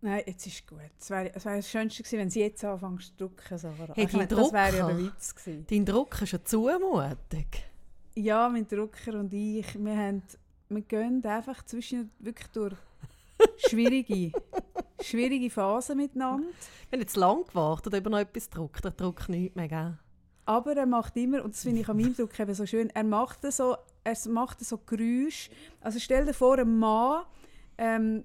Nein, jetzt ist gut. Es wäre es wär das Schönste gewesen, wenn sie jetzt anfängst zu drucken, Sarah. Hey, Ich meine, dein das wäre ja der Drucker? Witz gewesen. Dein Druck ist eine Zumutung. Ja, mein Drucker und ich, wir, haben, wir gehen einfach zwischen wirklich durch schwierige, schwierige Phasen miteinander. Wir haben jetzt lange gewartet, ob er noch etwas druckt. Er druckt nichts mehr, gell? Aber er macht immer, und das finde ich an meinem Druck eben so schön, er macht so, er macht so Geräusche. Also stell dir vor, ein Mann ähm,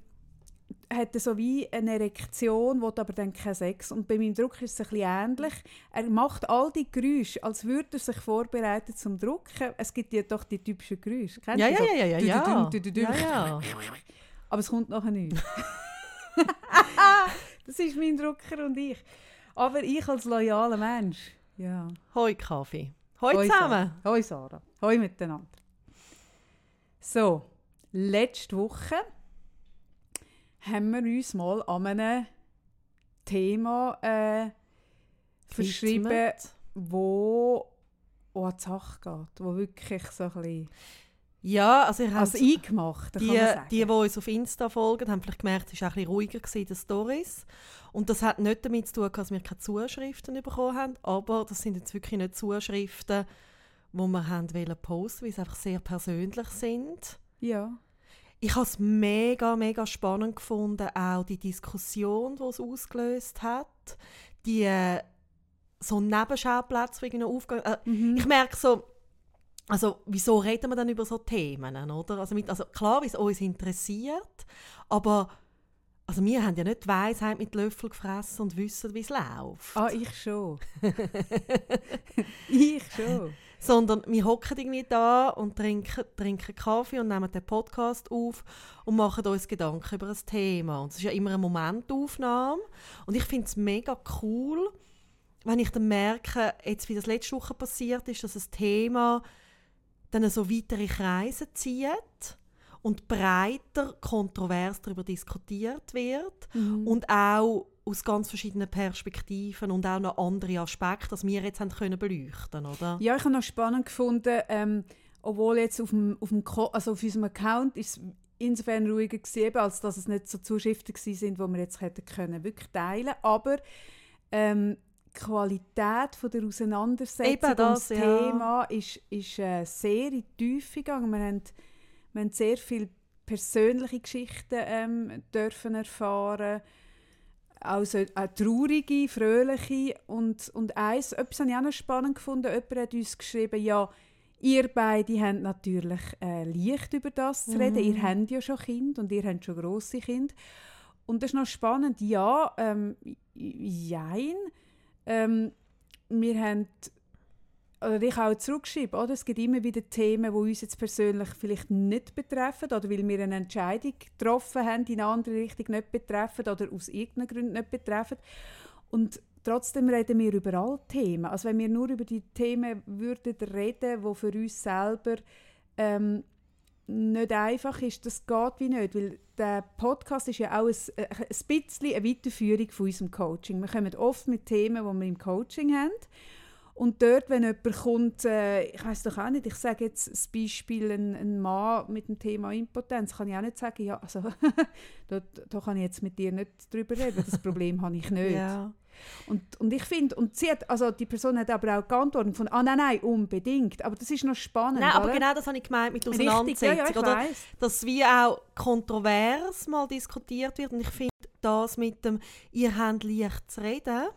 hat so wie eine Erektion, will aber dann keinen Sex. Und bei meinem Drucker ist es ein bisschen ähnlich. Er macht all die Geräusche, als würde er sich vorbereiten zum Drucken. Es gibt ja doch die typischen Geräusche. Kennst Ja, du ja, so? ja, ja, ja. Du, du, du, ja, ja. Aber es kommt nachher nicht. das ist mein Drucker und ich. Aber ich als loyaler Mensch, ja. Hoi Kaffee. Hoi, Hoi, zusammen. Sarah. Hoi Sarah. Hoi miteinander. So, letzte Woche haben wir uns mal an einem Thema äh, verschrieben, Gewidmet. wo, wo an die Sache geht, wo wirklich so ein bisschen Ja, also ich habe eingemacht, kann die, die, die uns auf Insta folgen, haben vielleicht gemerkt, es war auch ein bisschen ruhiger gewesen den Stories. Und das hat nicht damit zu tun, dass wir keine Zuschriften bekommen haben, aber das sind jetzt wirklich nicht Zuschriften, die wir haben wollen posten, weil sie einfach sehr persönlich sind. ja. Ich habe es mega, mega spannend gefunden, auch die Diskussion, die es ausgelöst hat. Die äh, so Nebenschauplätze, die aufgehen. Äh, Mhm. ich merke so, also wieso reden wir dann über so Themen, oder? Also, mit, also klar, wie es uns interessiert, aber also wir haben ja nicht die Weisheit mit Löffel gefressen und wissen, wie es läuft. Ah, ich schon. Sondern wir hocken irgendwie da und trinken, trinken Kaffee und nehmen den Podcast auf und machen uns Gedanken über ein Thema. Und es ist ja immer eine Momentaufnahme. Und ich finde es mega cool, wenn ich dann merke, jetzt wie das letzte Woche passiert ist, dass das Thema dann so weitere Kreise zieht und breiter, kontrovers darüber diskutiert wird Mhm. und auch aus ganz verschiedenen Perspektiven und auch noch andere Aspekte, dass wir jetzt haben können beleuchten, oder? Ja, ich habe noch spannend gefunden, ähm, obwohl jetzt auf, dem, auf, dem also auf unserem Account ist es insofern ruhiger gewesen, eben, als dass es nicht so Zuschriften gewesen sind, die wir jetzt hätten können wirklich teilen. Aber ähm, die Qualität von der Auseinandersetzung das, und das ja. Thema ist, ist äh, sehr in die Tiefe gegangen. Wir haben, wir haben sehr viele persönliche Geschichten ähm, dürfen erfahren also auch traurige, fröhliche und, und eins, etwas habe ich auch noch spannend gefunden, jemand hat uns geschrieben, ja, ihr beide habt natürlich äh, leicht über das zu reden, ihr habt ja schon Kinder und ihr habt schon grosse Kinder. Und das ist noch spannend, ja, ähm, jein, ähm, wir haben oder ich auch zurückschreibe, oder? es gibt immer wieder Themen, die uns jetzt persönlich vielleicht nicht betreffen oder weil wir eine Entscheidung getroffen haben, die in eine andere Richtung nicht betreffen oder aus irgendeinem Grund nicht betreffen. Und trotzdem reden wir über alle Themen. Also wenn wir nur über die Themen würden reden, die für uns selber ähm, nicht einfach ist, das geht wie nicht, weil der Podcast ist ja auch ein, äh, ein bisschen eine Weiterführung von unserem Coaching. Wir kommen oft mit Themen, die wir im Coaching haben und dort, wenn jemand kommt, äh, ich weiß doch auch nicht, ich sage jetzt das Beispiel, ein, ein Mann mit dem Thema Impotenz, kann ich auch nicht sagen, ja, also da, da kann ich jetzt mit dir nicht drüber reden, das Problem habe ich nicht. Ja. Und, und ich finde, und sie hat, also die Person hat aber auch geantwortet von, ah nein, nein, unbedingt, aber das ist noch spannend, Nein, aber oder? genau das habe ich gemeint mit Richtig, Auseinandersetzung. ja, ja. Dass wie auch kontrovers mal diskutiert wird. Und ich finde, das mit dem «Ihr habt leicht zu reden»,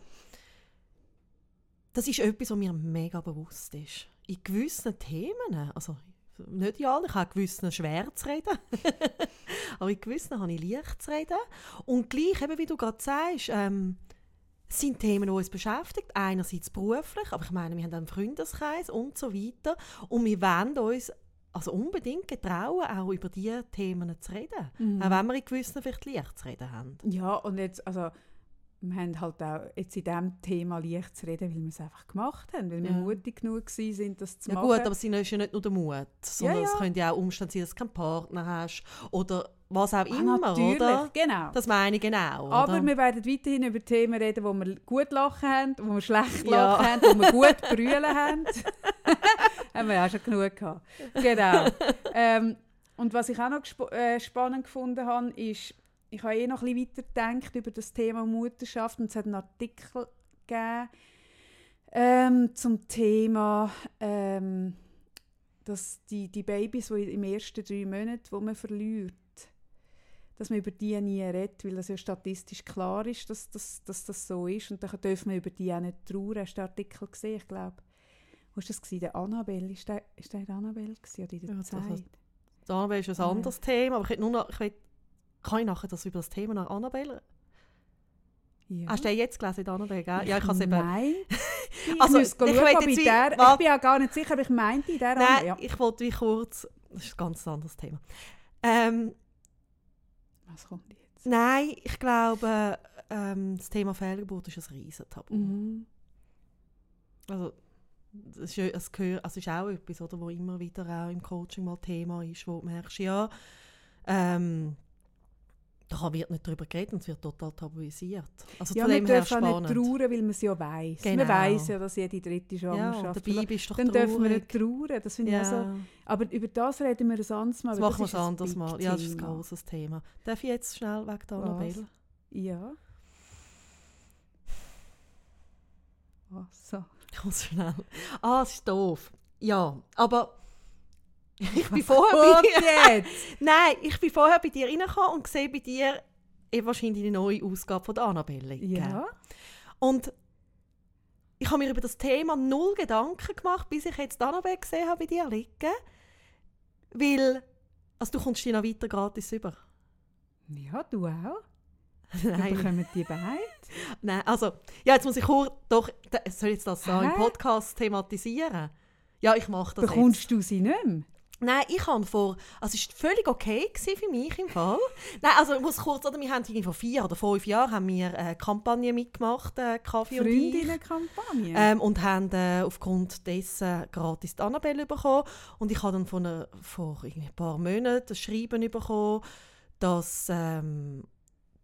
das ist etwas, was mir mega bewusst ist. In gewissen Themen, also nicht in allen, ich habe gewissen schwer zu reden, aber in gewissen habe ich leicht zu reden. Und gleich, eben wie du gerade sagst, ähm, sind Themen, die uns beschäftigen. Einerseits beruflich, aber ich meine, wir haben einen Freundeskreis und so weiter. Und wir wollen uns also unbedingt getrauen, auch über diese Themen zu reden. Mhm. Auch wenn wir in gewissen vielleicht leicht zu reden haben. Ja, und jetzt, also, wir haben halt auch jetzt in diesem Thema leicht zu reden, weil wir es einfach gemacht haben, weil wir Ja. mutig genug sind, das zu Ja machen. gut, aber es ist ja nicht nur der Mut, sondern Ja, es ja. könnte ja auch Umstände sein, dass du keinen Partner hast oder was auch Ah, immer, natürlich, oder? genau. Das meine ich genau, Aber oder? wir werden weiterhin über Themen reden, wo wir gut lachen haben, wo wir schlecht Ja. lachen haben, wo wir gut brüllen haben. haben wir ja schon genug gehabt. Genau. ähm, und was ich auch noch äh, spannend gefunden habe, ist, ich habe eh noch ein bisschen weitergedacht über das Thema Mutterschaft und es hat einen Artikel gegeben ähm, zum Thema, ähm, dass die, die Babys, die im ersten drei Monaten, die man verliert, dass man über die nie redet, weil das ja statistisch klar ist, dass, dass, dass das so ist. Und dann dürfen wir über die auch nicht trauern. Hast du den Artikel gesehen? Ich glaube, wo war das? Gewesen? Der Annabelle? Ist der, ist der Annabelle gewesen, oder in der Ja, Zeit? das Die Annabelle ist ein Ah, ja. anderes Thema, aber ich hätte nur noch, ich will, kann ich nachher das über das Thema nach Annabelle? ja. Hast du den jetzt gelesen, Annabelle, gell? Ja, ich habe es eben... Nein. Also, ich, schauen, jetzt ich, wie- der, ich bin ja gar nicht sicher, aber ich meinte in der Nein, ja. ich wollte wie kurz... Das ist ein ganz anderes Thema. Ähm, Was kommt jetzt? nein, ich glaube, ähm, das Thema Fehlgeburt ist ein riesen Tabu. Mhm. Also, das ist, es gehört, also ist auch etwas, oder, wo immer wieder auch im Coaching mal Thema ist, wo du merkst, ja, ähm, da wird nicht darüber geredet und es wird total tabuisiert. Also Ja, man darf auch nicht trauern, weil man es ja weiss. Genau. Man weiss ja, dass jede dritte ja, Schwangerschaft... und dabei bist doch dann dürfen wir nicht traurig. trauern. Das finde ich auch so... Ja, Aber über das reden wir ein anderes Mal. das machen wir ein anderes Mal. Ja, das ist ein grosses Thema. Darf ich jetzt schnell weg? Annabelle? Ja. Was so? Ganz schnell. Ah, es ist doof. Ja, aber ich bin vorher bei dir. jetzt! Nein, ich bin vorher bei dir reingekommen und sehe bei dir eh wahrscheinlich die neue Ausgabe von der Annabelle. gell? Ja. Und ich habe mir über das Thema null Gedanken gemacht, bis ich jetzt Annabelle gesehen habe bei dir liegen. Weil, also du kommst die noch weiter gratis über. Ja, du auch. Nein, bekommen die beide. nein, also, ja, jetzt muss ich kurz, doch, soll ich jetzt das da im? Podcast thematisieren? Ja, ich mache das jetzt. Bekommst du sie nicht mehr? Nein, ich habe vor, also es war völlig okay für mich im Fall. Nein, also ich muss kurz, oder, wir haben vor vier oder fünf Jahren haben wir eine Kampagne mitgemacht, äh, Kaffee und. Freundinnenkampagne. Ähm, und haben äh, aufgrund dessen gratis die Annabelle bekommen. Und ich habe dann von einer, vor ein paar Monaten ein Schreiben bekommen, dass ähm,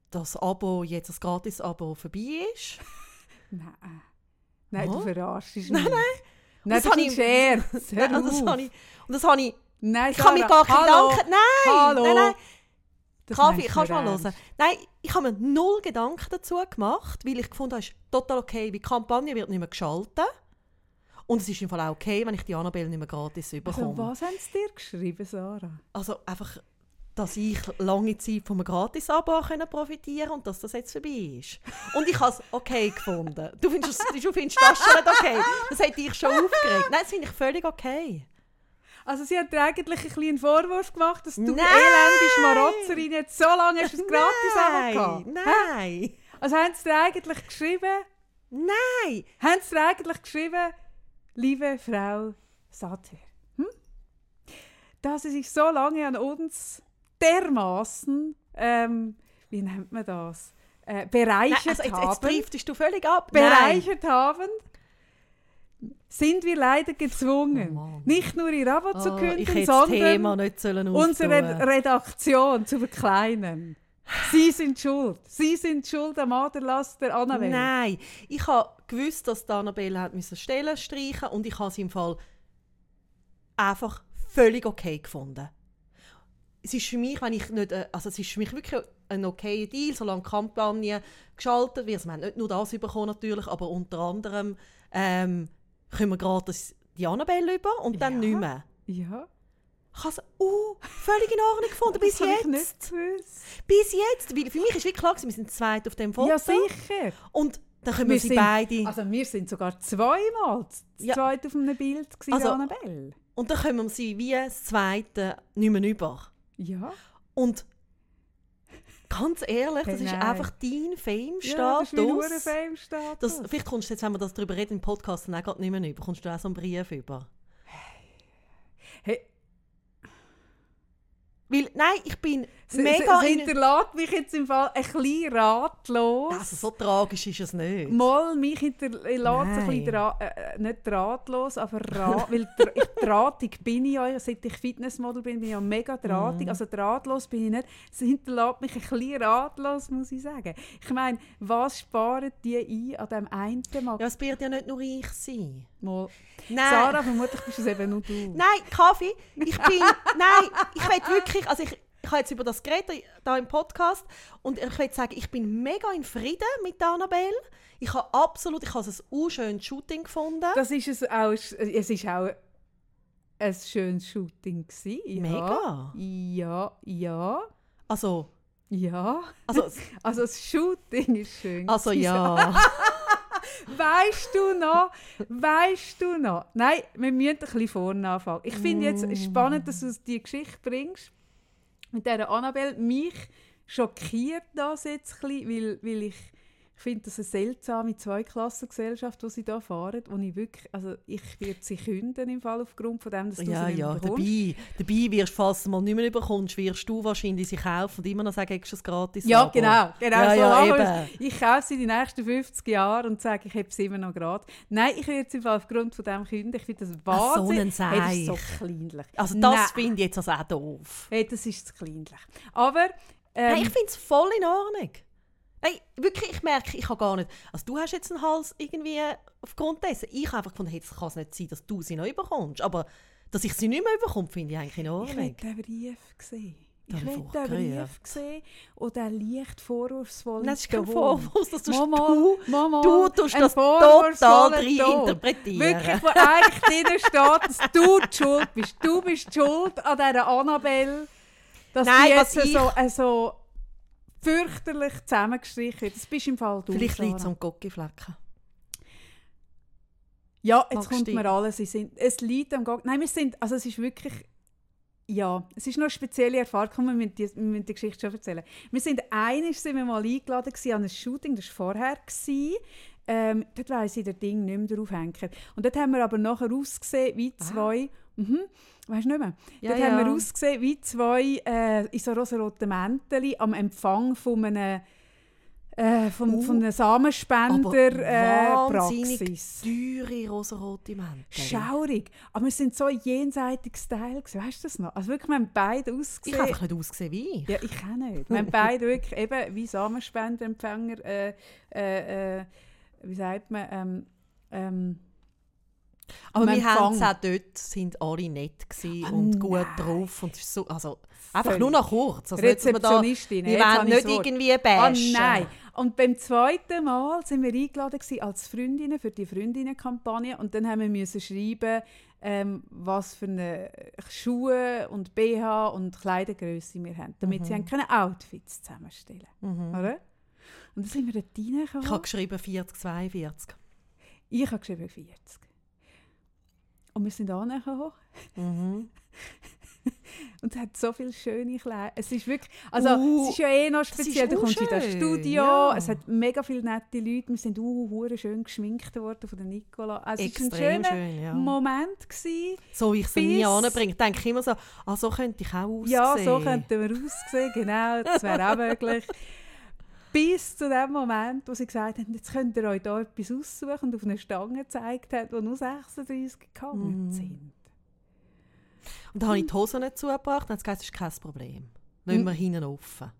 das Abo, jetzt das Gratis-Abo vorbei ist. Nein. Nein, Oh. du verarschst mich. Nein, Nein, Das das, habe ist ein Scherz. Hör und, das habe ich, und das habe ich, Nein, ich kann mir gar keine. Gedanken... Nein, Hallo. nein, nein. Das Kaffee, kannst du mal hören? Nein, ich habe mir null Gedanken dazu gemacht, weil ich gefunden habe, es ist total okay, weil die Kampagne wird nicht mehr geschaltet. Und es ist im Fall auch okay, wenn ich die Annabelle nicht mehr gratis Also, bekomme. was haben sie dir geschrieben, Sarah? Also einfach, dass ich lange Zeit von einem Gratis-Abo profitieren und dass das jetzt vorbei ist. Und ich habe es okay gefunden. Du findest, es- du findest das schon nicht okay. Das hat dich schon aufgeregt. Nein, das finde ich völlig okay. Also sie hat dir eigentlich ein bisschen Vorwurf gemacht, dass du Nein. elende Schmarotzerin jetzt so lange hast du ein gratis Nein, gehabt. nein, Also haben sie dir eigentlich geschrieben, nein. haben sie dir eigentlich geschrieben, liebe Frau Sater, hm? dass sie sich so lange an uns dermaßen, ähm, wie nennt man das, äh, nein bereichert also jetzt, jetzt haben, triftest du völlig ab. Nein. bereichert haben, sind wir leider gezwungen, Oh nicht nur ihr Abo zu Oh, ich kündigen, sondern unsere. Redaktion zu verkleinern. Sie sind schuld. Sie sind schuld am Aderlass der Annabelle. Nein, ich habe gewusst, dass die Annabelle hat Stellen streichen und ich habe sie im Fall einfach völlig okay gefunden. Es ist für mich, wenn ich nicht, äh, also es ist für mich wirklich ein okayer Deal, solange die Kampagne geschaltet wird. Also wir haben nicht nur das bekommen natürlich, aber unter anderem ähm, können wir gratis die Annabelle über und dann Ja. nicht mehr. Ja, Ich habe es uh, völlig in Ordnung gefunden, bis jetzt. Bis jetzt. Weil für mich ist wirklich klar, wir sind zweit auf dem Foto. Ja, sicher. Und dann können wir, Wir sie sind- beide. Also wir sind sogar zweimal Ja. zweit auf einem Bild gewesen, Also- Annabelle. Und dann können wir sie wie das zweite nicht mehr über. Ja. Und ganz ehrlich, das Hey, ist einfach dein ja, Fame-Status. das ist mein Hurenfame-Status. das, vielleicht kommst du jetzt, wenn wir das darüber reden im Podcast, dann auch nicht mehr über. Kommst du auch so einen Brief über. Hey, Weil, nein, ich bin mega es in... hinterlässt mich jetzt im Fall ein bisschen ratlos. Also so tragisch ist es nicht. Mal mich hinterlässt ein bisschen dra äh, nicht drahtlos, aber ra weil ich, drahtig bin ich ja, seit ich Fitnessmodel bin, bin ich ja mega drahtig. Mhm. Also drahtlos bin ich nicht. Es hinterlässt mich ein bisschen ratlos, muss ich sagen. Ich meine, was sparen die ein an dem einen Mal? Ja, es wird ja nicht nur ich sein. Mal. Nein. Sarah, vermutlich bist es eben nur du. Nein, Kaffee, ich bin... nein, ich will wirklich... Also ich, ich habe jetzt über das geredet, da im Podcast, und ich will sagen, ich bin mega in Frieden mit Annabelle. Ich habe absolut, ich habe es ein unschönes Shooting gefunden. Das ist es auch, es ist auch ein schönes Shooting gewesen. Ja. Mega. Ja, ja, Also, ja. also, Also das Shooting ist schön. also gewesen. ja. Weißt du noch? Weißt du noch? Nein, wir müssen ein bisschen vorne anfangen. Ich finde jetzt Mm. spannend, dass du die Geschichte bringst mit dieser Annabelle. Mich schockiert das jetzt ein bisschen, weil, weil ich, ich finde das eine seltsame Zweiklassengesellschaft, die sie da fahren, wo ich wirklich, also ich werde sie künden im Fall aufgrund von dem, dass du Ja, sie nicht ja, bekommst. dabei, dabei wirst, falls du mal nicht mehr bekommst, wirst du wahrscheinlich sie kaufen und immer noch sagen, hast du es gratis Ja, Abo. genau. genau Ja, so ja. Ich kaufe sie die nächsten 50 Jahre und sage, ich habe sie immer noch gerade. Nein, ich werde sie im Fall aufgrund von dem künden. Ich finde das so wahnsinnig. ein hey, das ist so kleinlich. Also das finde ich jetzt also auch doof. Hey, das ist zu kleinlich. Aber... Ähm, Hey, ich finde es voll in Ordnung. Hey, wirklich, ich merke, ich habe gar nicht... Also du hast jetzt einen Hals irgendwie aufgrund dessen. Ich habe einfach gefunden, hey, das kann es nicht sein, dass du sie noch überkommst. Aber dass ich sie nicht mehr überkomme, finde ich eigentlich in ich Ordnung. will den Brief sehen. Da Ich habe ich den. Brief sehen und den leicht vorwurfsvollen Nein, das ist kein. Vorwurf, das tust Mama, du. Mama, Du tust das total rein Ton. interpretieren. Wirklich, wo eigentlich drin steht, dass du die schuld bist. Du bist die schuld an dieser Annabelle, dass Nein, die was jetzt ich- so, äh, so fürchterlich zusammengestrichen. Das bist im Fall du, Vielleicht liegt es am Gocki-Flecken. Ja, jetzt Magst kommt mir alles. Sie sind, es liegt am Gag. Nein, wir sind, also es ist wirklich, ja, es ist noch eine spezielle Erfahrung. Wir müssen die, wir müssen die Geschichte schon erzählen. Wir sind, einmal sind wir mal eingeladen an ein Shooting, das war vorher. Gewesen. Ähm, dort weiss ich der Ding nicht mehr drauf hängen. Und dort haben wir aber nachher ausgesehen wie zwei, mhm, weißt du nicht mehr? Ja, dort haben wir ja. ausgesehen wie zwei äh, in so rosaroten Mänteln am Empfang von einem, äh, von, Uh, von einer Samenspender äh, teure rosarote Mäntel. Schaurig. Aber wir sind so jenseitig Style. gewesen. Weißt du das noch? Also wirklich, wir haben beide Ich ausgesehen. habe einfach nicht ausgesehen wie ich. ja, ich auch nicht. Wir haben beide wirklich eben wie Samenspenderempfänger, äh, äh, äh, wie sagt man, ähm, ähm, Aber wir haben es auch dort, sind alle nett gewesen Ah, und gut nein. drauf. Und so, also, einfach Völlig. nur noch kurz. Also Rezeptionistin. wir wollen ich nicht Wort. irgendwie bashen. nein. Und beim zweiten Mal sind wir eingeladen als Freundinnen für die Freundinnenkampagne und dann haben wir müssen schreiben, ähm, was für eine Schuhe und BH und Kleidergröße wir haben, damit sie haben können Outfits zusammenstellen, Mhm. oder? Und dann sind wir dort reingekommen. Ich habe geschrieben 40, 42. Ich habe geschrieben 40. Und wir sind angekommen Mhm. und es hat so viele schöne Kleider. Es ist wirklich, also Uh, es ist ja eh noch speziell. Du kommst in das Studio, ja. es hat mega viele nette Leute. Wir sind uh, schön geschminkt worden von der Nicola. Also es war ein schöner schön, ja. Moment. Gewesen. So wie ich sie nie anbringe, denke ich immer so, ah, so könnte ich auch aussehen. Ja, so könnten wir aussehen, genau, das wäre auch möglich. Bis zu dem Moment, wo sie gesagt haben, jetzt könnt ihr euch da etwas aussuchen und auf eine Stange gezeigt hat, wo nur 36 gegangen Mhm. sind. Und dann habe ich die Hose nicht zugebracht und dann hat gesagt, das ist kein Problem. Lassen Hm. wir hinten offen.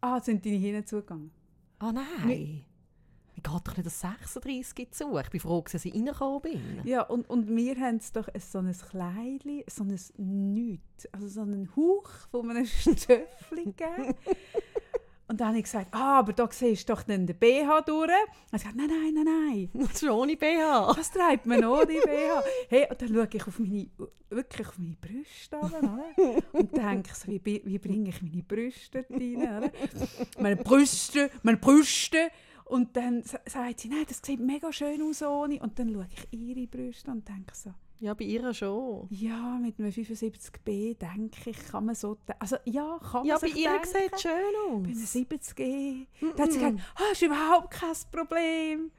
Ah, sind deine hinten zugegangen? Ah nein. Ich gehe doch nicht das 36 zu. Ich bin froh, dass ich reingekommen bin. Ja, und, und wir haben es doch ein- so ein Kleidchen, so ein Nichts, also so einen Hauch von einem Stöffel gegeben. Und dann habe ich gesagt, ah, aber da siehst du doch dann den BH durch. Und er gesagt, nein, nein, nein, nein, Das ist ohne BH. das treibt man ohne BH. Hey, und dann schaue ich auf meine, wirklich auf meine Brüste an, und denke so, wie, wie bringe ich meine Brüste rein? Oder? Meine Brüste, meine Brüste. Und dann sa- sagt sie, nein, das sieht mega schön aus ohne. Und dann schaue ich ihre Brüste an und denke so, Ja, bei ihr schon. ja, mit einem 75b denke ich, kann man so... Also ja, kann man Ja, bei ihr denken. sieht es schön Bei einem aus. 70g. Da hat sie gesagt, ah, ist überhaupt kein Problem.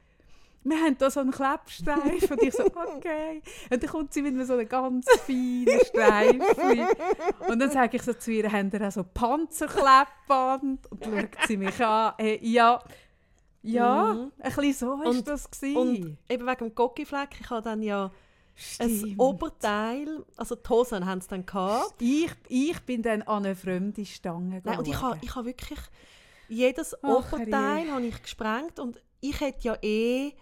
Wir haben da so einen Kleppstreifen. und ich so, okay. Und dann kommt sie mit so einem ganz feinen Streifen. Und dann sage ich so zu ihr, haben ihr auch so Panzerkleppband? Und dann schaut sie mich an. Hey, ja, ja, Mhm. ein bisschen so war Und- das. Und gewesen. eben wegen dem Gocki-Fleck, ich habe dann ja ein Stimmt. Oberteil, also die Hosen haben es dann gehabt. Ich, ich bin dann an eine fremde Stange Nein, und ich habe ich ha wirklich jedes Ach, Oberteil habe ich gesprengt und ich hätte ja eh,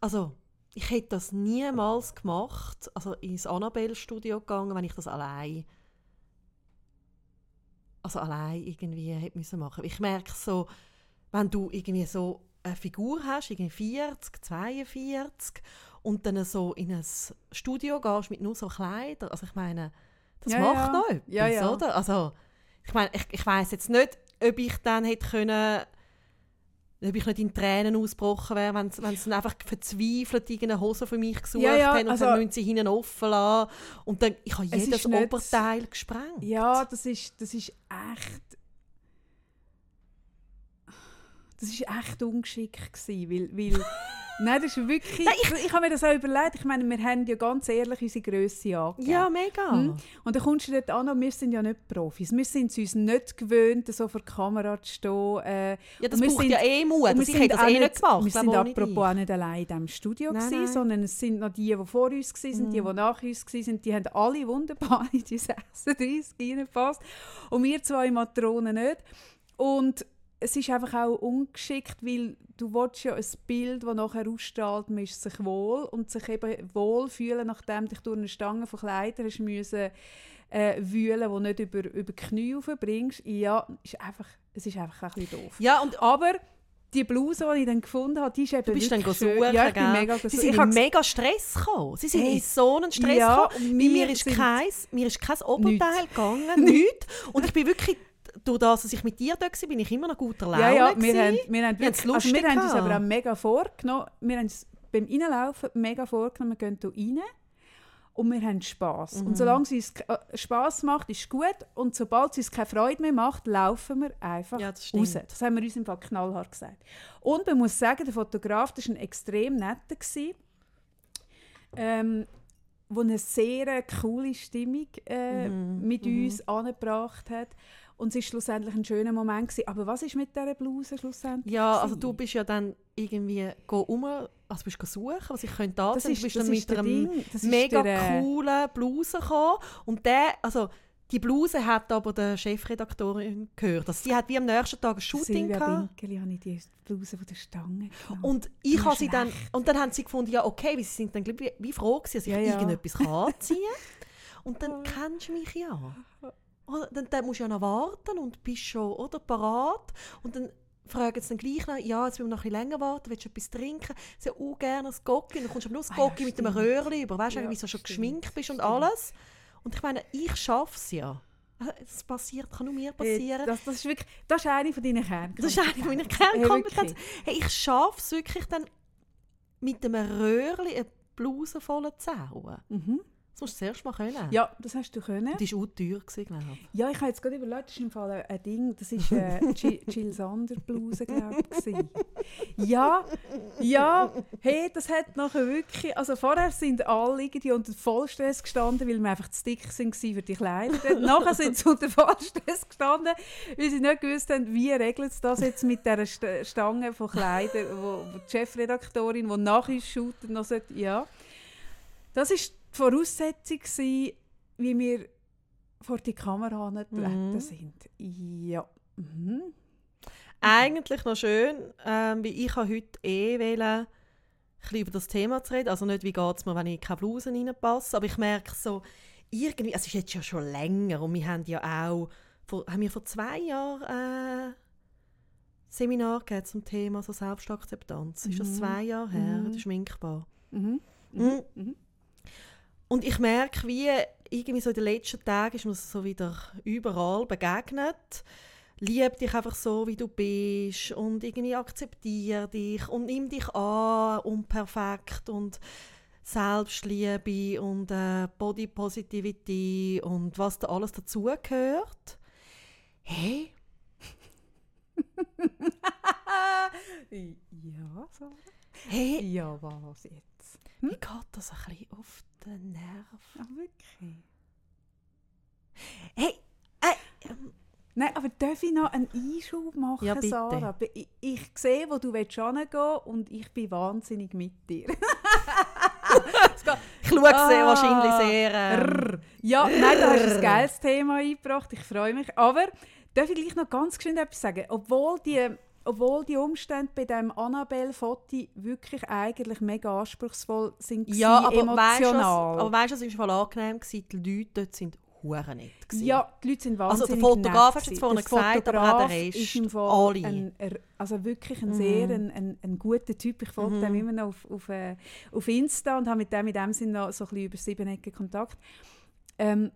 also ich hätte das niemals gemacht, also ins Annabelle-Studio gegangen, wenn ich das allein also allein irgendwie hätte müssen machen. Ich merke so, wenn du irgendwie so eine Figur hast, irgendwie 40, 42 und dann so in ein Studio gehst mit nur so Kleidern, also ich meine, das Ja, macht ja. noch etwas, Ja, ja. oder? Also ich meine, ich, ich weiß jetzt nicht, ob ich dann hätte können ob ich nicht in Tränen ausgebrochen wäre, wenn sie dann einfach verzweifelt irgendeine Hose für mich gesucht Ja, ja, haben und also- dann müssen sie hinten offen lassen. Und dann, ich habe Es jedes Oberteil gesprengt. Ja, das ist, das ist echt. Das ist echt ungeschickt gewesen, weil, weil nein, das ist wirklich. ich habe mir das auch überlegt. Ich meine, wir haben ja ganz ehrlich unsere Größe angegeben. Ja, mega. Hm? Und dann kommst du dort an, und wir sind ja nicht Profis. Wir sind es uns nicht gewöhnt, so vor der Kamera zu stehen. Äh, Ja, das braucht sind- ja eh Mut. wir ich hätte das auch eh nicht gemacht. Wir sind ich apropos nicht. auch nicht allein in diesem Studio, Nein, gewesen, nein. sondern es sind noch die, die vor uns waren, die, die nach uns waren. Die haben alle wunderbar in die 36 reingepasst. Und wir zwei Matronen nicht. Und es ist einfach auch ungeschickt, weil du willst ja ein Bild, das nachher ausstrahlt, man ist sich wohl und sich eben wohl fühlen, nachdem dich durch eine Stange von Kleidern hast müssen, äh, wühlen, die nicht über, über Knie bringst. Ja, ist einfach, es ist einfach ein bisschen doof. Ja, und Aber die Bluse, die ich dann gefunden habe, die ist eben du bist dann suchen. Ja, ich bin mega Sie sind Ich in mega Stress gekommen. Sie sind Hey. in so einen Stress Ja, gekommen. wir mir ist, kein, mir ist kein Oberteil gegangen, nichts. Und ich bin wirklich, durch das, dass ich mit dir da war, bin ich immer noch guter Laune Ja, ja, wir gewesen. haben, wir haben, Wir wirklich, also wir haben uns aber auch mega vorgenommen. Wir haben uns beim Reinlaufen mega vorgenommen, wir gehen hier rein und wir haben Spass. Mhm. Und solange es uns äh, Spass macht, ist gut. Und sobald es uns keine Freude mehr macht, laufen wir einfach Ja, das raus. Das haben wir uns im Fall knallhart gesagt. Und man muss sagen, der Fotograf war ein extrem netter. gewesen, Ähm, der eine sehr coole Stimmung äh, Mhm, mit uns angebracht hat. Und es war schlussendlich ein schöner Moment. Gewesen. Aber was ist mit dieser Bluse schlussendlich? Ja, also gewesen? du bist ja dann irgendwie um, also bist suchen, was ich könnte da Das sein. ist- Du bist das dann mit ist mega der, äh, coolen Bluse gekommen. Und der, also die Bluse hat aber der Chefredaktorin gehört. Also sie hat wie am nächsten Tag ein Shooting Silvia gehabt. Binkeli habe ich die Bluse von der Stange genommen. Und ich habe sie dann, und dann haben sie gefunden, ja okay, weil sie sind dann glaub wie, wie froh gewesen, dass ich Ja, ja. irgendetwas kann anziehen kann. Und dann kennst du mich ja. Oder? Dann, dann musst du ja noch warten und bist schon oder, parat. Und dann fragen sie dann gleich noch, ja, jetzt müssen wir noch ein bisschen länger warten, willst du etwas trinken? Sie sagen, oh, gerne ein Gocki. Dann kommst du aber nur das Ah, ja, Gocki mit einem. Röhrchen über. Weißt du, Ja, wie du schon geschminkt bist und stimmt. alles. Und ich meine, ich schaffe es ja. Es passiert, kann nur mir passieren. Äh, Das, das, ist wirklich, das ist eine von deinen Kernkompetenzen. Das ist eine meiner Hey, Kernkompetenzen. wirklich. Hey, ich schaffe es wirklich dann mit einem Röhrli eine Bluse voll zu zauen. Mhm. Das musst du zuerst mal können. Ja, das hast du können. Die war auch teuer, glaube ich. Ja, ich habe jetzt gerade überlegt, das ist im Fall ein- Ding, das ist äh, Jill Sander Bluse, glaube ich. Ja, ja, hey, das hat nachher wirklich, also vorher sind alle irgendwie unter Vollstress gestanden, weil wir einfach zu dick sind gewesen für die Kleider. Nachher sind sie unter Vollstress gestanden, weil sie nicht gewusst haben, wie regelt es das jetzt mit dieser St Stange von Kleidern, wo, wo die Chefredaktorin, die nach uns shootet, noch sagt, ja. Das ist die Voraussetzung gewesen, wie wir vor die Kamera angetreten Mhm. sind. Ja. Mhm. Eigentlich noch schön, ähm, weil ich heute eh wählen, über das Thema zu reden. Also nicht, wie geht es mir, wenn ich keine Bluse reinpasse. Aber ich merke so, irgendwie, also es ist jetzt ja schon länger und wir haben ja auch, vor, haben wir vor zwei Jahren äh, Seminar gegeben zum Thema so Selbstakzeptanz. Ist das Mhm. zwei Jahre her, Mhm. der Schminkbar? Mhm. Mhm. Mhm. Und ich merke, wie irgendwie so in den letzten Tagen ist mir das so wieder überall begegnet. Lieb dich einfach so, wie du bist und irgendwie akzeptiere dich und nimm dich an, unperfekt und Selbstliebe und äh, Body Positivity und was da alles dazugehört. Hey, ja, so. hey, Ja, was jetzt? wie geht das ein bisschen auf den Nerv? Ach, wirklich? Hey, äh, ähm, Nein, aber darf ich noch einen Einschub machen, Ja, bitte. Sarah? Ich, ich sehe, wo du hingehen willst und ich bin wahnsinnig mit dir. ich schaue sehr Ah. wahrscheinlich sehr... Ähm, ja, nein, da hast du ein geiles Thema eingebracht. Ich freue mich. Aber darf ich gleich noch ganz schnell etwas sagen? Obwohl die, obwohl die Umstände bei diesem Annabelle-Foti wirklich eigentlich mega anspruchsvoll sind, Ja, aber weißt emotional. aber weißt, du, es war voll angenehm, gewesen, die Leute dort sind hure nett. Gewesen. Ja, die Leute sind Also, wahnsinnig der Fotograf nett hast du jetzt vorhin Der gesagt, aber auch der Rest, ist im Fall alle. Ein, also wirklich ein Mhm. sehr ein, ein, ein guter Typ. Ich folge Mhm. dem immer noch auf, auf, äh, auf Insta und habe mit dem in dem Sinne noch so ein bisschen über sieben Ecken Kontakt. Ähm,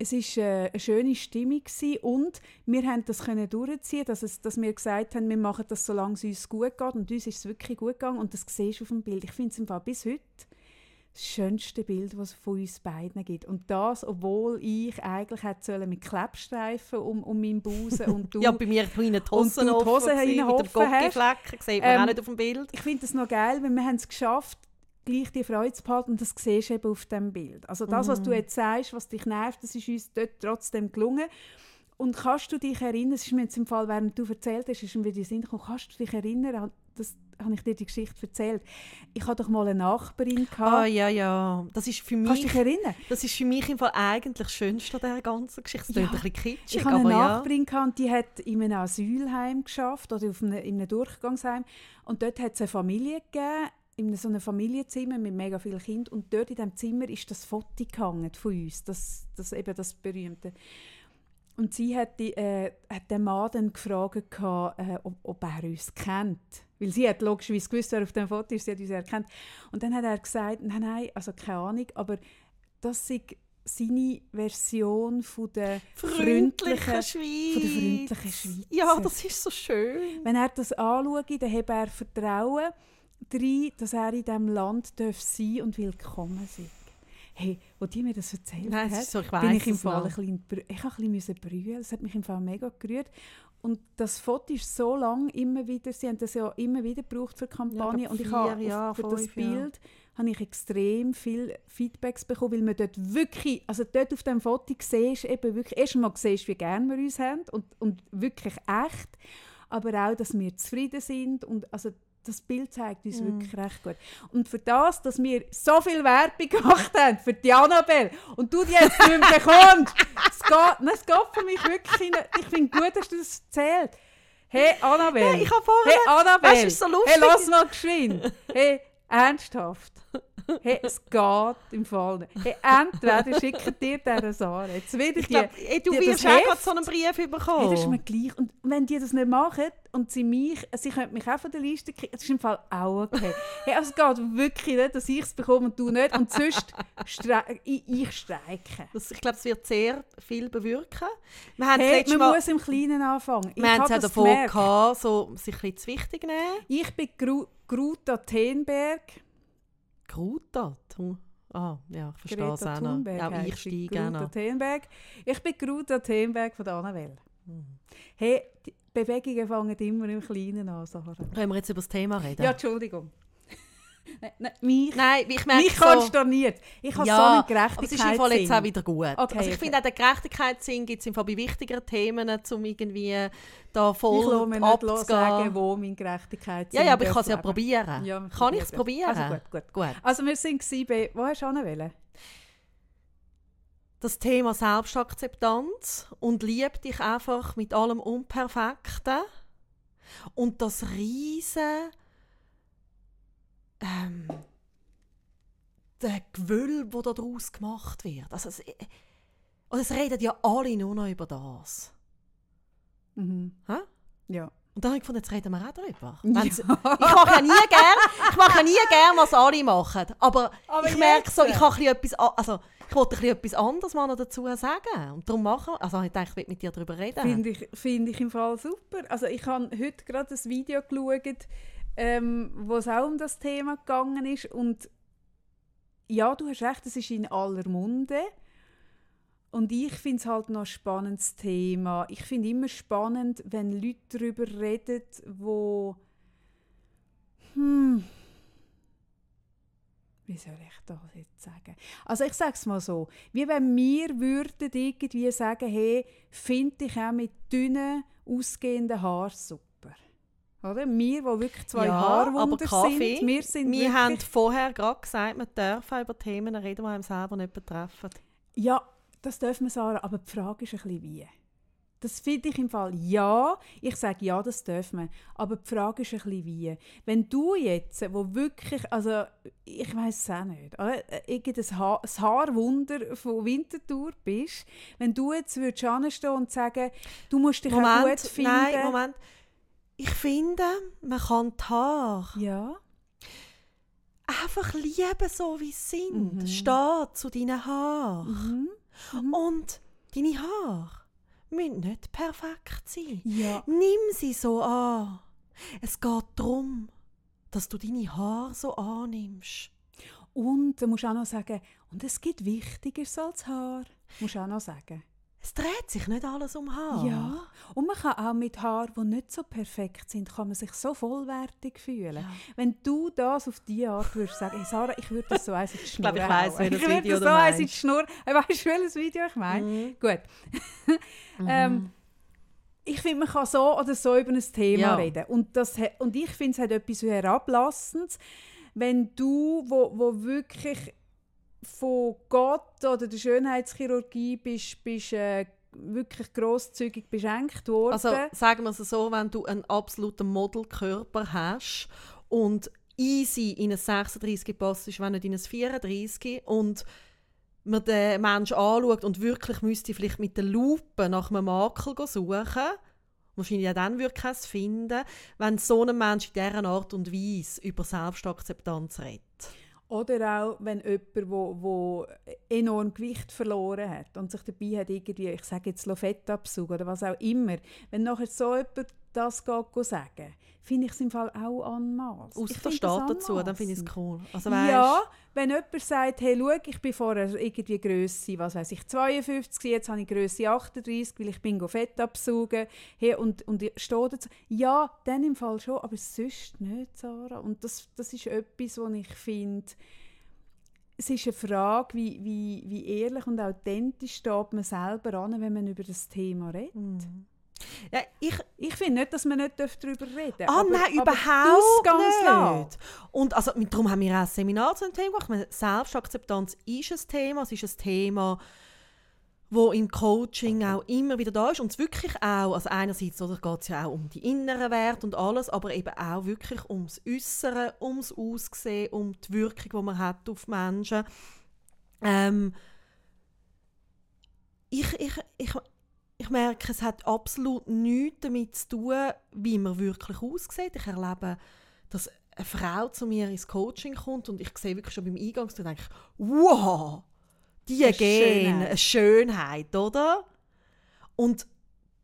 es war äh, eine schöne Stimmung gewesen und wir haben das können durchziehen, dass, es, dass wir gesagt haben, wir machen das, solange es uns gut geht. Und uns ist es wirklich gut gegangen und das siehst du auf dem Bild. Ich finde es im Fall bis heute das schönste Bild, was es von uns beiden gibt. Und das, obwohl ich eigentlich hätte mit Klebstreifen um, um meinen Busen und du... Ja, bei mir hinten die Und Hosen du die offen Hosen gewesen, hinten mit dem offen hast. Gocki-Flecken, sieht man Ähm, auch nicht auf dem Bild. ich finde das noch geil, weil wir haben es geschafft, gleich die Freude zu behalten und das siehst du eben auf dem Bild. Also das, was du Mhm. jetzt sagst, was dich nervt, das ist uns dort trotzdem gelungen. Und kannst du dich erinnern, es ist mir jetzt im Fall, während du erzählt hast, ist mir wieder in Sinn gekommen, kannst du dich erinnern, das habe ich dir die Geschichte erzählt, ich hatte doch mal eine Nachbarin, Ah gehabt. ja, ja. Das ist für kannst du mich, dich erinnern? das ist für mich im Fall eigentlich das Schönste an dieser ganzen Geschichte. Es Ja. ein bisschen kitschig, Ich hatte eine aber ja. Nachbarin, gehabt, und die hat in einem Asylheim geschafft oder auf einem, in einem Durchgangsheim. Und dort hat es eine Familie gegeben, in so einem Familienzimmer mit mega vielen Kindern. Und dort in diesem Zimmer ist das Foto gehangen von uns, das, das, eben das berühmte. Und sie hat, die, äh, hat den Mann dann gefragt, gehabt, äh, ob, ob er uns kennt. Weil sie hat logischerweise gewusst, wer auf dem Foto ist, sie hat uns erkannt. Und dann hat er gesagt, nein, nein, also keine Ahnung, aber das sei seine Version von der Freundliche freundlichen Schweiz. von der freundlichen Schweizer. Ja, das ist so schön. Wenn er das anschaut, dann hat er Vertrauen darin, dass er in diesem Land darf sein und willkommen sein Hey, wo die mir das erzählt Nein, hat, so, ich bin ich im Fall noch. ein bisschen, ich habe ein bisschen brüllen. Es hat mich im Fall mega gerührt. Und das Foto ist so lange immer wieder, sie haben das ja immer wieder gebraucht für die Kampagne. glaub, und ich habe Jahre, für das fünf. Bild habe ich extrem viel Feedbacks bekommen, weil man dort wirklich, also dort auf dem Foto siehst, eben wirklich, erstmal siehst, wie gerne wir uns haben und, und wirklich echt, aber auch, dass wir zufrieden sind und also das Bild zeigt uns Mm. wirklich recht gut. Und für das, dass wir so viel Werbung gemacht haben für die Annabelle und du die jetzt nicht mehr bekommst, es geht, nein, es geht für mich wirklich nicht. Ich finde gut, dass du das erzählt. Hey Annabelle, Ja, ich habe vorher... hey Annabelle, Weißt ist so lustig. hey, lass mal geschwind. Hey, ernsthaft. Hey, es geht im Fall nicht. Hey, entweder schicken dir diese Sarah. Jetzt wieder Ich die... glaube, ey, du die- wirst auch so einen Brief bekommen. Hey, das ist mir gleich. Und wenn die das nicht machen und sie mich, sie könnten mich auch von der Liste kriegen, das ist im Fall auch okay. hey, also es geht wirklich nicht, dass ich es bekomme und du nicht. Und sonst strei ich, ich streike. Das, ich glaube, es wird sehr viel bewirken. Hey, man Mal, muss im Kleinen anfangen. Ich wir haben habe es auch davon gehabt, so, sich ein bisschen zu wichtig nehmen. Ich bin Gru Gruta Thunberg. Gruta. Ah, ja, ich verstehe es auch noch. Ja, ich steige auch noch. Thunberg. Ich bin Gruta Thunberg von der Annabelle. Hey, die Bewegungen fangen immer im Kleinen an, Sarah. Können wir jetzt über das Thema reden? Ja, Entschuldigung. Nein, nein, mich, Nein, ich merke mich so... konsterniert. Ich habe Ja, so einen aber es ist im Fall jetzt auch Gerechtigkeitssinn. wieder gut. Okay, also ich okay. finde auch den Gerechtigkeitssinn gibt es im Fall bei wichtigeren Themen, um irgendwie da voll Ich lasse mir nicht abzugehen. sagen, wo mein Gerechtigkeitssinn ja, ja, aber ich kann es ja probieren. Ja, kann ich es probieren. Also gut, gut. Gut. Also wir sind bei... Wo hast du hinwollen? Das Thema Selbstakzeptanz und lieb dich einfach mit allem Unperfekten und das riesen ähm, der Gewölbe, wo daraus gemacht wird. Also es, und es reden ja alle nur noch über das. Mhm. Hä? Ja. Und dann habe ich gefunden, jetzt reden wir auch darüber. Ja. Ich mache ja nie gern, ich mache ja nie gern, was alle machen. Aber, Aber ich merke so, ich bisschen etwas, also ich wollte ein etwas anderes mal noch dazu sagen. Und darum machen, also ich gedacht, ich will mit dir darüber reden. Finde ich, find ich im Fall super. Also ich habe heute gerade ein Video geschaut, ähm, wo es auch um das Thema gegangen ist. Und ja, du hast recht, es ist in aller Munde. Und ich finde es halt noch ein spannendes Thema. Ich finde immer spannend, wenn Leute darüber reden, wo hm, wie soll ich das jetzt sagen? Also ich sage es mal so, wie wenn wir würden irgendwie sagen, hey, finde ich auch mit dünnen, ausgehenden Haaren super. Oder? Wir, die wirklich zwei Ja, Haarwunder Kaffee, sind, wir sind Wir haben vorher gerade gesagt, wir dürfen über Themen reden, die einem selber nicht betreffen. Ja, das dürfen wir sagen, aber die Frage ist ein bisschen wie. Das finde ich im Fall ja. Ich sage ja, das dürfen wir. Aber die Frage ist ein bisschen wie. Wenn du jetzt, wo wirklich, also ich weiß es auch nicht, irgendein ha ein Haarwunder von Winterthur bist, wenn du jetzt würdest anstehen und sagen, du musst dich Moment, auch gut finden. Nein, Moment. Ich finde, man kann die Haare Ja. einfach lieben, so wie sie sind. Mhm. Steh zu deinen Haaren. Mhm. Und deine Haare müssen nicht perfekt sein. Ja. Nimm sie so an. Es geht darum, dass du deine Haare so annimmst. Und da musst du auch noch sagen, und es gibt Wichtigeres als Haar. Musst du auch noch sagen. Es dreht sich nicht alles um Haar. Ja. Und man kann auch mit Haaren, die nicht so perfekt sind, kann man sich so vollwertig fühlen. Ja. Wenn du das auf die Art würdest sagen, hey Sarah, ich würde das so eins in die Schnur glaube, ich weiss, welches Ich würde Video das so eins in die. Schnur. Weißt du, welches Video ich meine? Mhm. Gut. ähm, ich finde, man kann so oder so über ein Thema Ja. reden. Und, das, und ich finde, es hat etwas Herablassendes, wenn du, wo, wo wirklich von Gott oder der Schönheitschirurgie bist, bist äh, wirklich grosszügig beschenkt worden. Also sagen wir es so, wenn du einen absoluten Modelkörper hast und easy in ein 36 passt, ist, wenn nicht in ein 34 und man den Menschen anschaut und wirklich müsste vielleicht mit der Lupe nach einem Makel suchen, wahrscheinlich auch dann würde keins finden, wenn so ein Mensch in dieser Art und Weise über Selbstakzeptanz redet. Oder auch, wenn jemand, wo, wo enorm Gewicht verloren hat und sich dabei hat irgendwie, ich sage jetzt Fett absaugen oder was auch immer, wenn nachher so jemand das geht, sagen, finde ich es im Fall auch anmaß. Aus der Stadt dazu, dann finde ich es cool. Also, weisst, Ja, wenn jemand sagt, hey, schau, ich bin vorher irgendwie Grösse, was weiß ich, 52, jetzt habe ich Grösse 38, weil ich bin Fett absaugen hey, und, und ich stehe dazu. Ja, dann im Fall schon, aber sonst nicht, Sarah. Und das, das ist etwas, was ich finde, es ist eine Frage, wie, wie, wie ehrlich und authentisch steht man selber an, wenn man über das Thema redet. Mhm. Ja, ich, Ich finde nicht, dass man nicht darüber reden darf. Ah aber, nein, aber überhaupt nicht. Und also, darum haben wir auch ein Seminar zu dem Thema gemacht. Meine, Selbstakzeptanz ist ein Thema. Es ist ein Thema, wo im Coaching auch immer wieder da ist. Und es wirklich auch, also einerseits geht es ja auch um die inneren Werte und alles, aber eben auch wirklich ums Äußere, ums Aussehen, um die Wirkung, die man hat auf Menschen. Ähm, ich, ich, ich, ich merke, es hat absolut nichts damit zu tun, wie man wirklich aussieht. Ich erlebe, dass eine Frau zu mir ins Coaching kommt und ich sehe wirklich schon beim Eingang, da denke ich, wow, die Eine gehen, Schönheit. eine Schönheit, oder? Und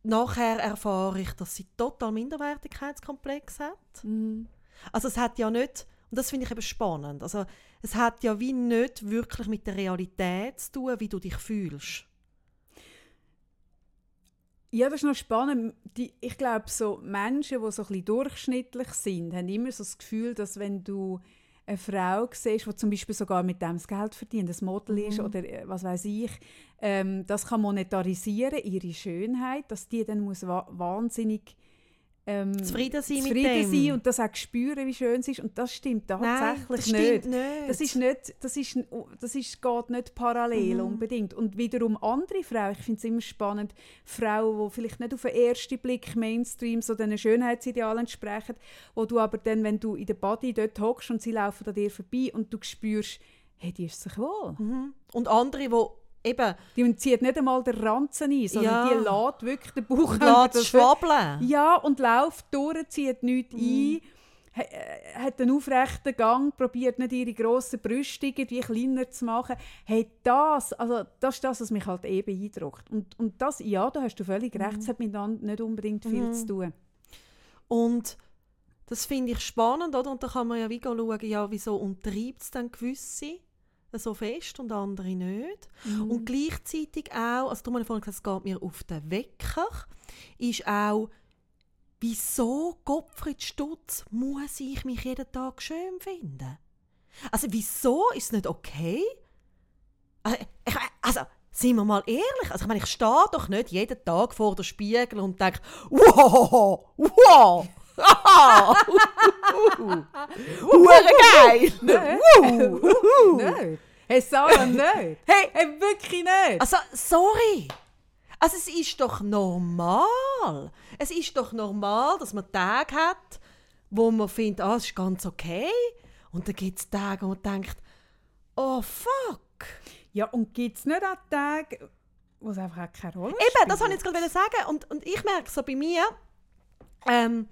nachher erfahre ich, dass sie total Minderwertigkeitskomplex hat. Mhm. Also es hat ja nicht, und das finde ich eben spannend, also es hat ja wie nicht wirklich mit der Realität zu tun, wie du dich fühlst. Ja, das ist noch spannend. Die, ich glaube, so Menschen, die so ein bisschen durchschnittlich sind, haben immer so das Gefühl, dass wenn du eine Frau siehst, die zum Beispiel sogar mit dem das Geld verdient, ein Model ist oder äh, was weiß ich, ähm, das kann monetarisieren, ihre Schönheit, dass die dann muss wa wahnsinnig ähm, Zufrieden sein mit zufrieden dem. sein und das auch spüren, wie schön sie ist. Und das stimmt Nein, tatsächlich das nicht. stimmt nicht. Das ist nicht, das ist, das ist, geht nicht parallel Mhm. unbedingt. Und wiederum andere Frauen, ich finde es immer spannend, Frauen, die vielleicht nicht auf den ersten Blick Mainstream so diesen Schönheitsidealen entsprechen, wo du aber dann, wenn du in der Body dort hockst und sie laufen an dir vorbei und du spürst, hey, die ist sich wohl. Mhm. Und andere, die eben Die zieht nicht einmal den Ranzen ein, sondern Ja. die lädt wirklich den Bauch lässt das- schwabbeln. ja, und läuft durch, zieht nichts Mhm. ein, äh, hat einen aufrechten Gang, probiert nicht ihre grossen Brüste irgendwie kleiner zu machen. Hey, das, also das ist das, was mich halt eh beeindruckt. Und, und das, ja, da hast du völlig Mhm. recht, es hat miteinander nicht unbedingt viel zu tun. Und das finde ich spannend, oder? Und da kann man ja wie schauen, ja, wieso umtreibt es dann gewisse so fest und andere nicht. Mhm. Und gleichzeitig auch, also darum habe ich vorhin gesagt, es geht mir auf den Wecker, ist auch, wieso, Gottfried Stutz, muss ich mich jeden Tag schön finden? Also wieso ist es nicht okay? Also, ich, also seien wir mal ehrlich, also ich meine, ich stehe doch nicht jeden Tag vor dem Spiegel und denke, wow, wow, hure geil, Nein. Nein. Hey, Sarah, nicht. Hey, Hey, wirklich nicht. also sorry, Also es ist doch normal. Es ist doch normal, dass man Tage hat, wo man findet, ah, es ist ganz okay. Und dann gibt es Tage, wo man denkt, oh fuck. Ja, und gibt es nicht auch Tage, wo es einfach auch keine Rolle Eben, spielt? das wollte ich jetzt gerade sagen. Und, und ich merke so bei mir, ähm,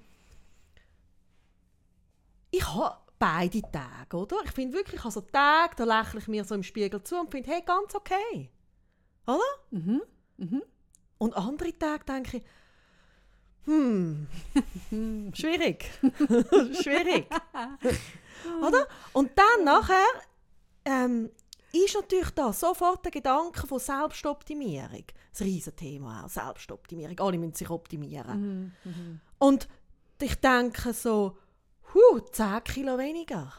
ich habe beide Tage, oder? Ich finde wirklich, ich habe so Tage, da lächle ich mir so im Spiegel zu und finde, hey, ganz okay. Oder? Mhm. Mhm. Und andere Tage denke ich, hm, schwierig. schwierig. Oder? Und dann nachher ähm, ist natürlich da sofort der Gedanke von Selbstoptimierung. Das Riesenthema auch, Selbstoptimierung. Alle müssen sich optimieren. Mhm. Mhm. Und ich denke so, huh, 10 Kilo weniger.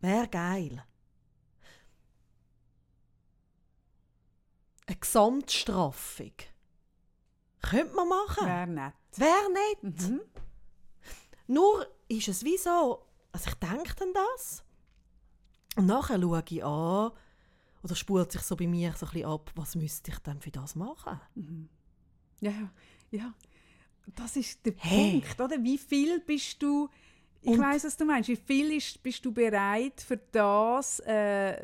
Wäre geil. Eine Gesamtstraffung. Könnte man machen. Wäre nett. Wäre nicht. Mhm. Nur ist es wie so, also ich denke dann das und nachher schaue ich an oder spult sich so bei mir so ein bisschen ab, was müsste ich denn für das machen? Ja, ja. Das ist der Hey. Punkt, oder? Wie viel bist du... Ich Und- weiß, was du meinst. Wie viel ist, bist du bereit, für das äh,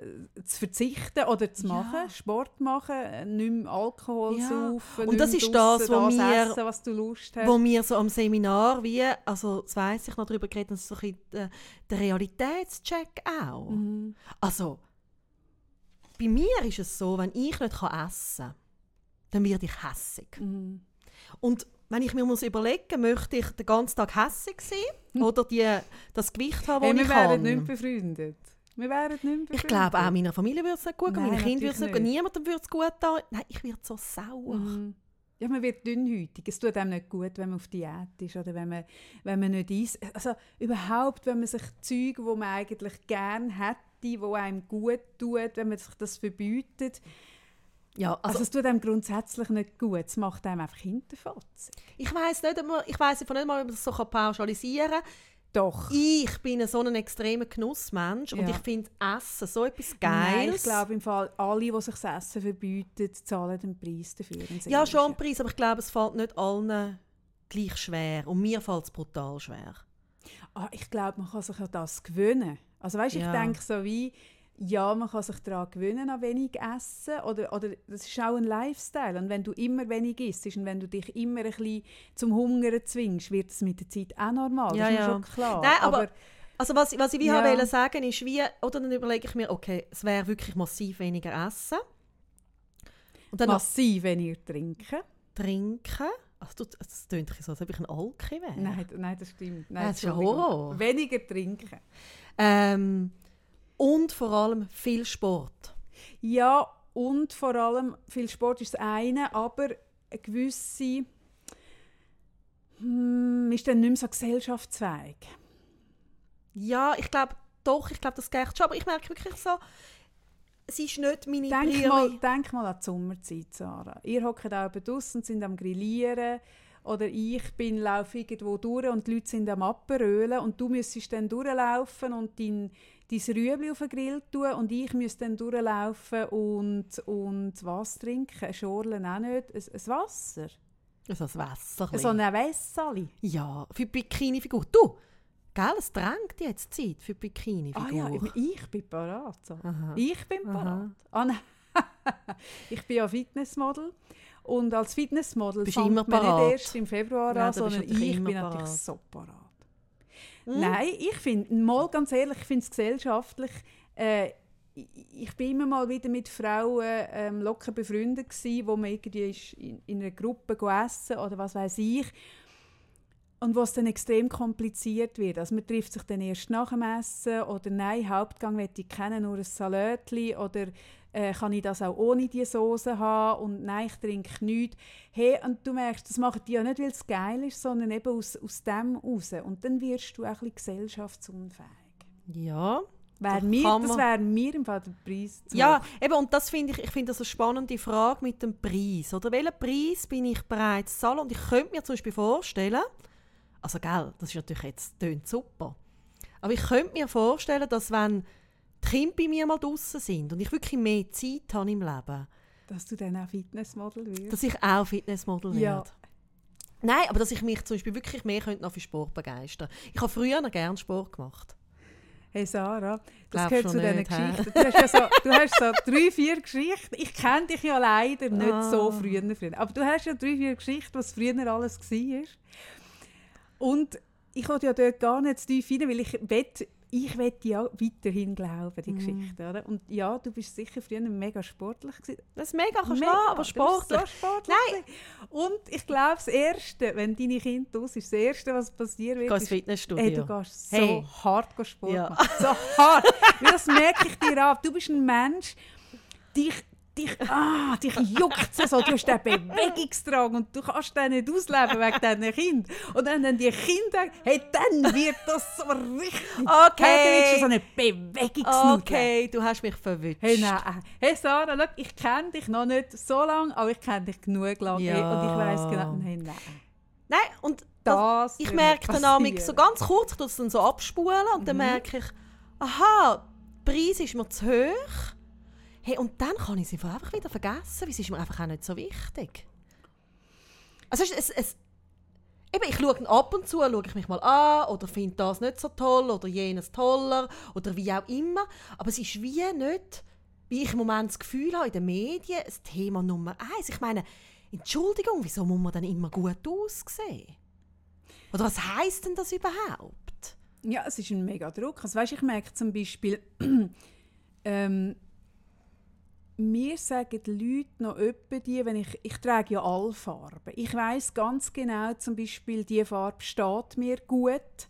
zu verzichten oder zu Ja. machen? Sport machen, äh, nicht mehr Alkohol Ja. saufen, Und das ist das, wo wir- essen, was du Lust hast. Wo wir so am Seminar wie, also das weiss ich noch darüber geredet, das ist so ein bisschen der, der Realitätscheck auch. Mhm. Also, bei mir ist es so, wenn ich nicht kann essen kann, dann werde ich hässig. Mhm. Und wenn ich mir muss überlegen möchte ich den ganzen Tag hässig sein oder die, das Gewicht haben, das Hey, wir ich wären kann? nicht mehr befreundet. Wir wären nicht befreundet. ich glaube, auch meiner Familie würde es nicht gut gehen, meinen Kindern würde es nicht gut niemandem würde es gut tun. Nein, ich werde so sauer. Mhm. Ja, man wird dünnhäutig. Es tut einem nicht gut, wenn man auf Diät ist oder wenn man, wenn man nicht isst. Also überhaupt, wenn man sich Zeug, wo man eigentlich gerne hätte, wo einem gut tut, wenn man sich das verbietet. Ja, Also, also, es tut einem grundsätzlich nicht gut. Es macht einem einfach hinterfotzen. ich weiß nicht, ob man, ich weiß nicht mal, ob man das so pauschalisieren kann. Doch. Ich bin so ein extremer Genussmensch und Ja. ich finde Essen so etwas Nein, Geiles. ich glaube im Fall, alle, die sich das Essen verbieten, zahlen den Preis dafür. ja, schon ein Preis, aber ich glaube, es fällt nicht allen gleich schwer. Und mir fällt es brutal schwer. Ah, ich glaube, man kann sich an das gewöhnen. Also weißt, Ja. ich denke so wie, ja, man kann sich daran gewöhnen, an wenig essen. Oder, oder das ist auch ein Lifestyle. Und wenn du immer wenig isst und wenn du dich immer ein bisschen zum Hungern zwingst, wird es mit der Zeit auch normal. Ja, das ist ja. schon klar. Nein, aber- Also was, was ich wie Ja. wollte sagen ist, wie, oder dann überlege ich mir, okay, es wäre wirklich massiv weniger essen. Und dann massiv weniger trinken. trinken. Also, das klingt so, als ob ich ein Alki wäre. Nein, nein, das stimmt. Nein, das ist ein. Horror. Weniger trinken. Ähm, und vor allem viel Sport. Ja, und vor allem, viel Sport ist das eine, aber eine gewisse hm, ist dann nicht mehr so gesellschaftsfähig. Ja, ich glaube doch, ich glaube, das geht schon. Aber ich merke wirklich so, es ist nicht meine Denk mal, denk mal an die Sommerzeit, Sarah. Ihr hockt auch draußen und sind am Grillieren. Oder ich bin, laufe irgendwo durch und die Leute sind am Aperölen und du müsstest dann durchlaufen und dein, dein Rüebli auf den Grill tun und ich müsste dann durchlaufen und, und was trinken? Ein Schorlen auch nicht, ein, ein Wasser. Also das Wasser. So ein Wässali. Ja, für die Bikini-Figur. Du, gell, es drängt jetzt Zeit für die Ah Bikini-Figur. ja, ich, bin parat. So. Ich bin parat. Ah, nein. ich bin ja Fitnessmodel. Und als Fitnessmodel fängt man nicht erst im Februar Ja, an, sondern natürlich ich bin natürlich parat. so parat. Hm? Nein, ich finde, mal ganz ehrlich, ich finde es gesellschaftlich, äh, ich- bin immer mal wieder mit Frauen ähm, locker befreundet gsi, wo man irgendwie ist in, in einer Gruppe essen oder was weiß ich und wo es dann extrem kompliziert wird. Also man trifft sich dann erst nach dem Essen oder nein, Hauptgang möchte ich kennen, nur ein Salätli oder äh, kann ich das auch ohne die Soße haben und nein, ich trinke nichts. Hey, und du merkst, das machen die ja nicht, weil es geil ist, sondern eben aus, aus dem raus. Und dann wirst du auch ein bisschen gesellschaftsunfähig. Ja. Wär mir, das wäre mir im Fall der Preis zu Ja, hoch. eben, und das finde ich, ich finde das eine spannende Frage mit dem Preis. Oder welchen Preis bin ich bereit zu zahlen? Und ich könnte mir zum Beispiel vorstellen, also gell, das ist natürlich jetzt tönt super, aber ich könnte mir vorstellen, dass wenn Kinder bei mir mal draußen sind und ich wirklich mehr Zeit habe im Leben, Dass du dann auch Fitnessmodel wirst. Dass ich auch Fitnessmodel werde. Ja. Nein, aber dass ich mich zum Beispiel wirklich mehr könnte noch für Sport begeistern Ich habe früher noch gerne Sport gemacht. Hey Sarah, das Glaub gehört zu diesen? Geschichten. Du hast, ja so, du hast so drei, vier Geschichten. Ich kenne dich ja leider nicht so Ah. früher, früher. Aber du hast ja drei, vier Geschichten, was früher alles war. Und ich wollte ja dort gar nicht zu tief rein, weil ich wett, ich wette ja weiterhin glauben, die Mhm. Geschichte. Oder? Und ja, du bist sicher früher mega sportlich gewesen. Das ist mega, kannst Mega, aber du bist sportlich. So sportlich Nein. Und ich glaube, das Erste, wenn deine Kinder draus ist, das Erste, was passieren Ich wird, ist, Fitnessstudio. Hey, du gehst so Hey. hart Sport Ja. machen. So hart. Das merke ich dir ab. Du bist ein Mensch, dich, dich, ah, dich juckt es so. Du hast den Bewegungsdrang und du kannst den nicht ausleben wegen deinen Kindern. Und dann die Kinder, hey, dann wird das so richtig. Okay. Hey, du bist so eine Bewegungsnudel. Okay, du hast mich verwünscht. Hey, nein. Hey Sarah, schau, ich kenne dich noch nicht so lange, aber ich kenne dich genug lange. Ja. Und ich weiss genau, hey, nein. Nein, und das, Das ich merke dann passieren. so ganz kurz, ich tue es dann so abspulen und Mhm. dann merke ich, aha, der Preis ist mir zu hoch. Hey, und dann kann ich sie einfach wieder vergessen, weil es ist mir einfach auch nicht so wichtig. Also es, es, es, eben, ich schaue ab und zu, schaue ich mich mal an oder finde das nicht so toll oder jenes toller oder wie auch immer. Aber es ist wie nicht, wie ich im Moment das Gefühl habe, in den Medien, das Thema Nummer eins. Ich meine, Entschuldigung, wieso muss man dann immer gut aussehen? Oder was heisst denn das überhaupt? Ja, es ist ein mega Druck. Also, weißt, ich merke zum Beispiel, ähm, mir sagen die Leute noch öppe die, wenn ich, ich trage ja alle Farben. Ich weiß ganz genau, zum Beispiel, die Farbe steht mir gut,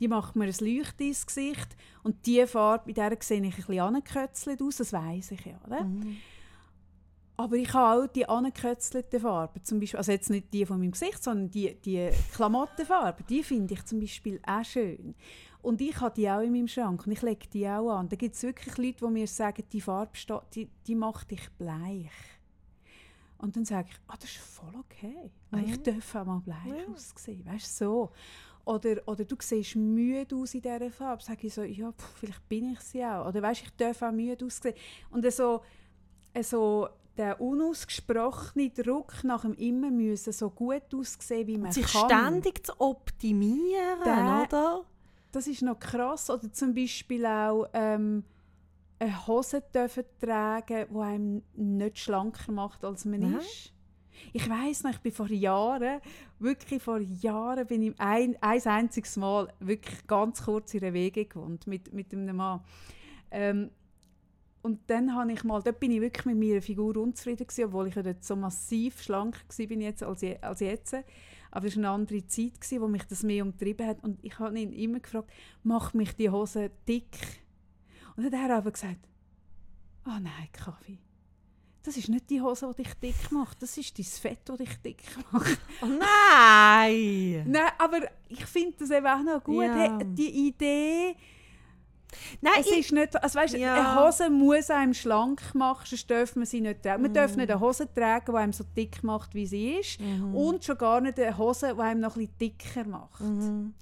die macht mir ein Leucht ins Gesicht und die Farbe, in der sehe ich ein bisschen angekötzelt aus, das weiß ich ja. Oder? Aber ich habe auch die angekötzelten Farben, zum Beispiel, also jetzt nicht die von meinem Gesicht, sondern die, die Klamottenfarben, die finde ich zum Beispiel auch schön. Und ich habe die auch in meinem Schrank und ich lege die auch an. Da gibt es wirklich Leute, die mir sagen, die Farbe steht, die, die macht dich bleich. Und dann sage ich, ah, das ist voll okay. Ah, Ich darf auch mal bleich Ja. aussehen, weißt du, so. Oder, oder du siehst müde aus in dieser Farbe. Sage ich so, ja, pff, vielleicht bin ich sie auch. Oder weißt, ich darf auch müde aussehen. Und so, so der unausgesprochene Druck nach dem immer müssen so gut aussehen, wie man Sich kann. ständig zu optimieren, Der- oder? Das ist noch krass. Oder zum Beispiel auch ähm, eine Hose dürfen tragen, die einem nicht schlanker macht, als man Nein. ist. Ich weiß noch, ich bin vor Jahren, wirklich vor Jahren, bin ich ein, ein einziges Mal wirklich ganz kurz in der Wege gewohnt mit, mit einem Mann. Ähm, und dann habe ich mal, dort bin ich wirklich mit meiner Figur unzufrieden gewesen, obwohl ich ja dort so massiv schlank war bin jetzt als, je, als jetzt. Aber es war eine andere Zeit, gewesen, wo mich das mehr umtrieben hat. Und ich habe ihn immer gefragt, macht mich die Hose dick? Und dann hat er aber gesagt, ah nein, Kaffee. Das ist nicht die Hose, die dich dick macht. Das ist dein Fett, das dich dick macht. Oh nein! Nein, aber ich finde das eben auch noch gut. Ja. Hey, die Idee, Nein, es ich, ist nicht, also weißt, Ja. eine Hose muss einem schlank machen, sonst darf man sie nicht tragen. Man darf Mm. nicht eine Hose tragen, die einem so dick macht, wie sie ist. Mhm. Und schon gar nicht eine Hose, die einem noch ein bisschen dicker macht. Mhm.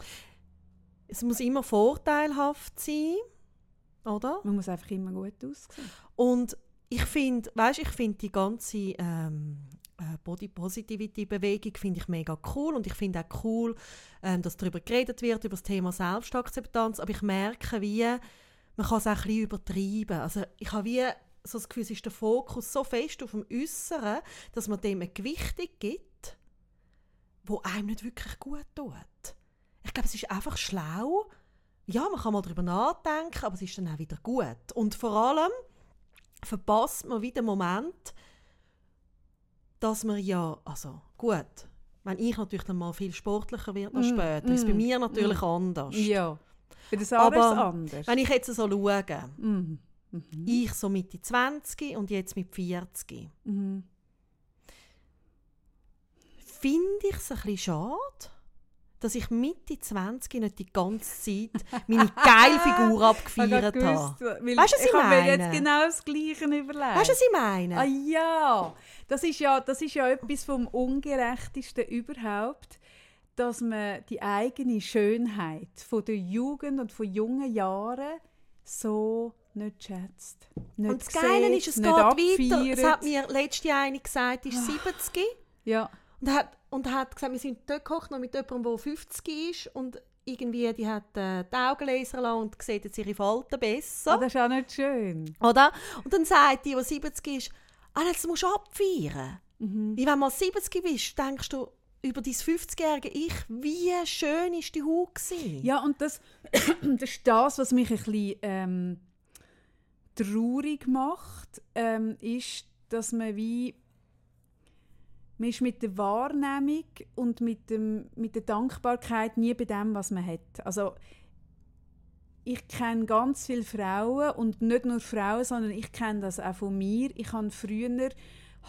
Es muss immer vorteilhaft sein, oder? Man muss einfach immer gut aussehen. Und ich finde, weißt, ich finde die ganze ähm, äh, Body Positivity Bewegung finde ich mega cool und ich finde auch cool, ähm, dass darüber geredet wird über das Thema Selbstakzeptanz. Aber ich merke, wie man kann es auch ein bisschen übertreiben. Also ich habe wie so das Gefühl, es ist der Fokus so fest auf dem Äußeren, dass man dem eine Gewichtung gibt, wo einem nicht wirklich gut tut. Ich glaube, es ist einfach schlau. Ja, man kann mal darüber nachdenken, aber es ist dann auch wieder gut. Und vor allem verpasst man wieder den Moment, dass man ja, also gut, wenn ich natürlich dann mal viel sportlicher werde Mm, später, ist es bei mm, mir natürlich mm. anders. Ja. Bei der Sarah ist es Aber anders. Wenn ich jetzt so schaue, Mhm. Mhm. ich so Mitte 20 und jetzt mit 40, Mhm. finde ich es ein bisschen schade, dass ich Mitte 20 nicht die ganze Zeit meine geile Figur Ich habe abgefeiert gewusst, habe. weil Weißt du, was ich ich habe mir meine? jetzt genau das Gleiche überlegt. Weißt du, was ich meine? Ah ja, das ist ja, das ist ja etwas vom Ungerechtesten überhaupt, dass man die eigene Schönheit von der Jugend und von jungen Jahren so nicht schätzt. Nicht und das Geile sieht, ist, es geht weiter. abfeiert. Es hat mir letzte eine gesagt, ist Ah. 70 Ja, und hat, und hat gesagt, wir sind dort gekocht noch mit jemandem, der 50 ist und irgendwie, die hat äh, die Augenlaser lang und sieht jetzt ihre Falten besser. ah, das ist auch nicht schön. Oder? Und dann sagt die, die 70 ist, ah, das musst du abfeiern. Mhm. Wie wenn du mal 70 bist, denkst du über dein 50-jährige Ich, wie schön war die Haut gewesen. Ja, und das, das ist das, was mich ein bisschen ähm, traurig macht, ähm, ist, dass man wie man ist mit der Wahrnehmung und mit, dem, mit der Dankbarkeit nie bei dem, was man hat. Also ich kenne ganz viele Frauen und nicht nur Frauen, sondern ich kenne das auch von mir. Ich habe früher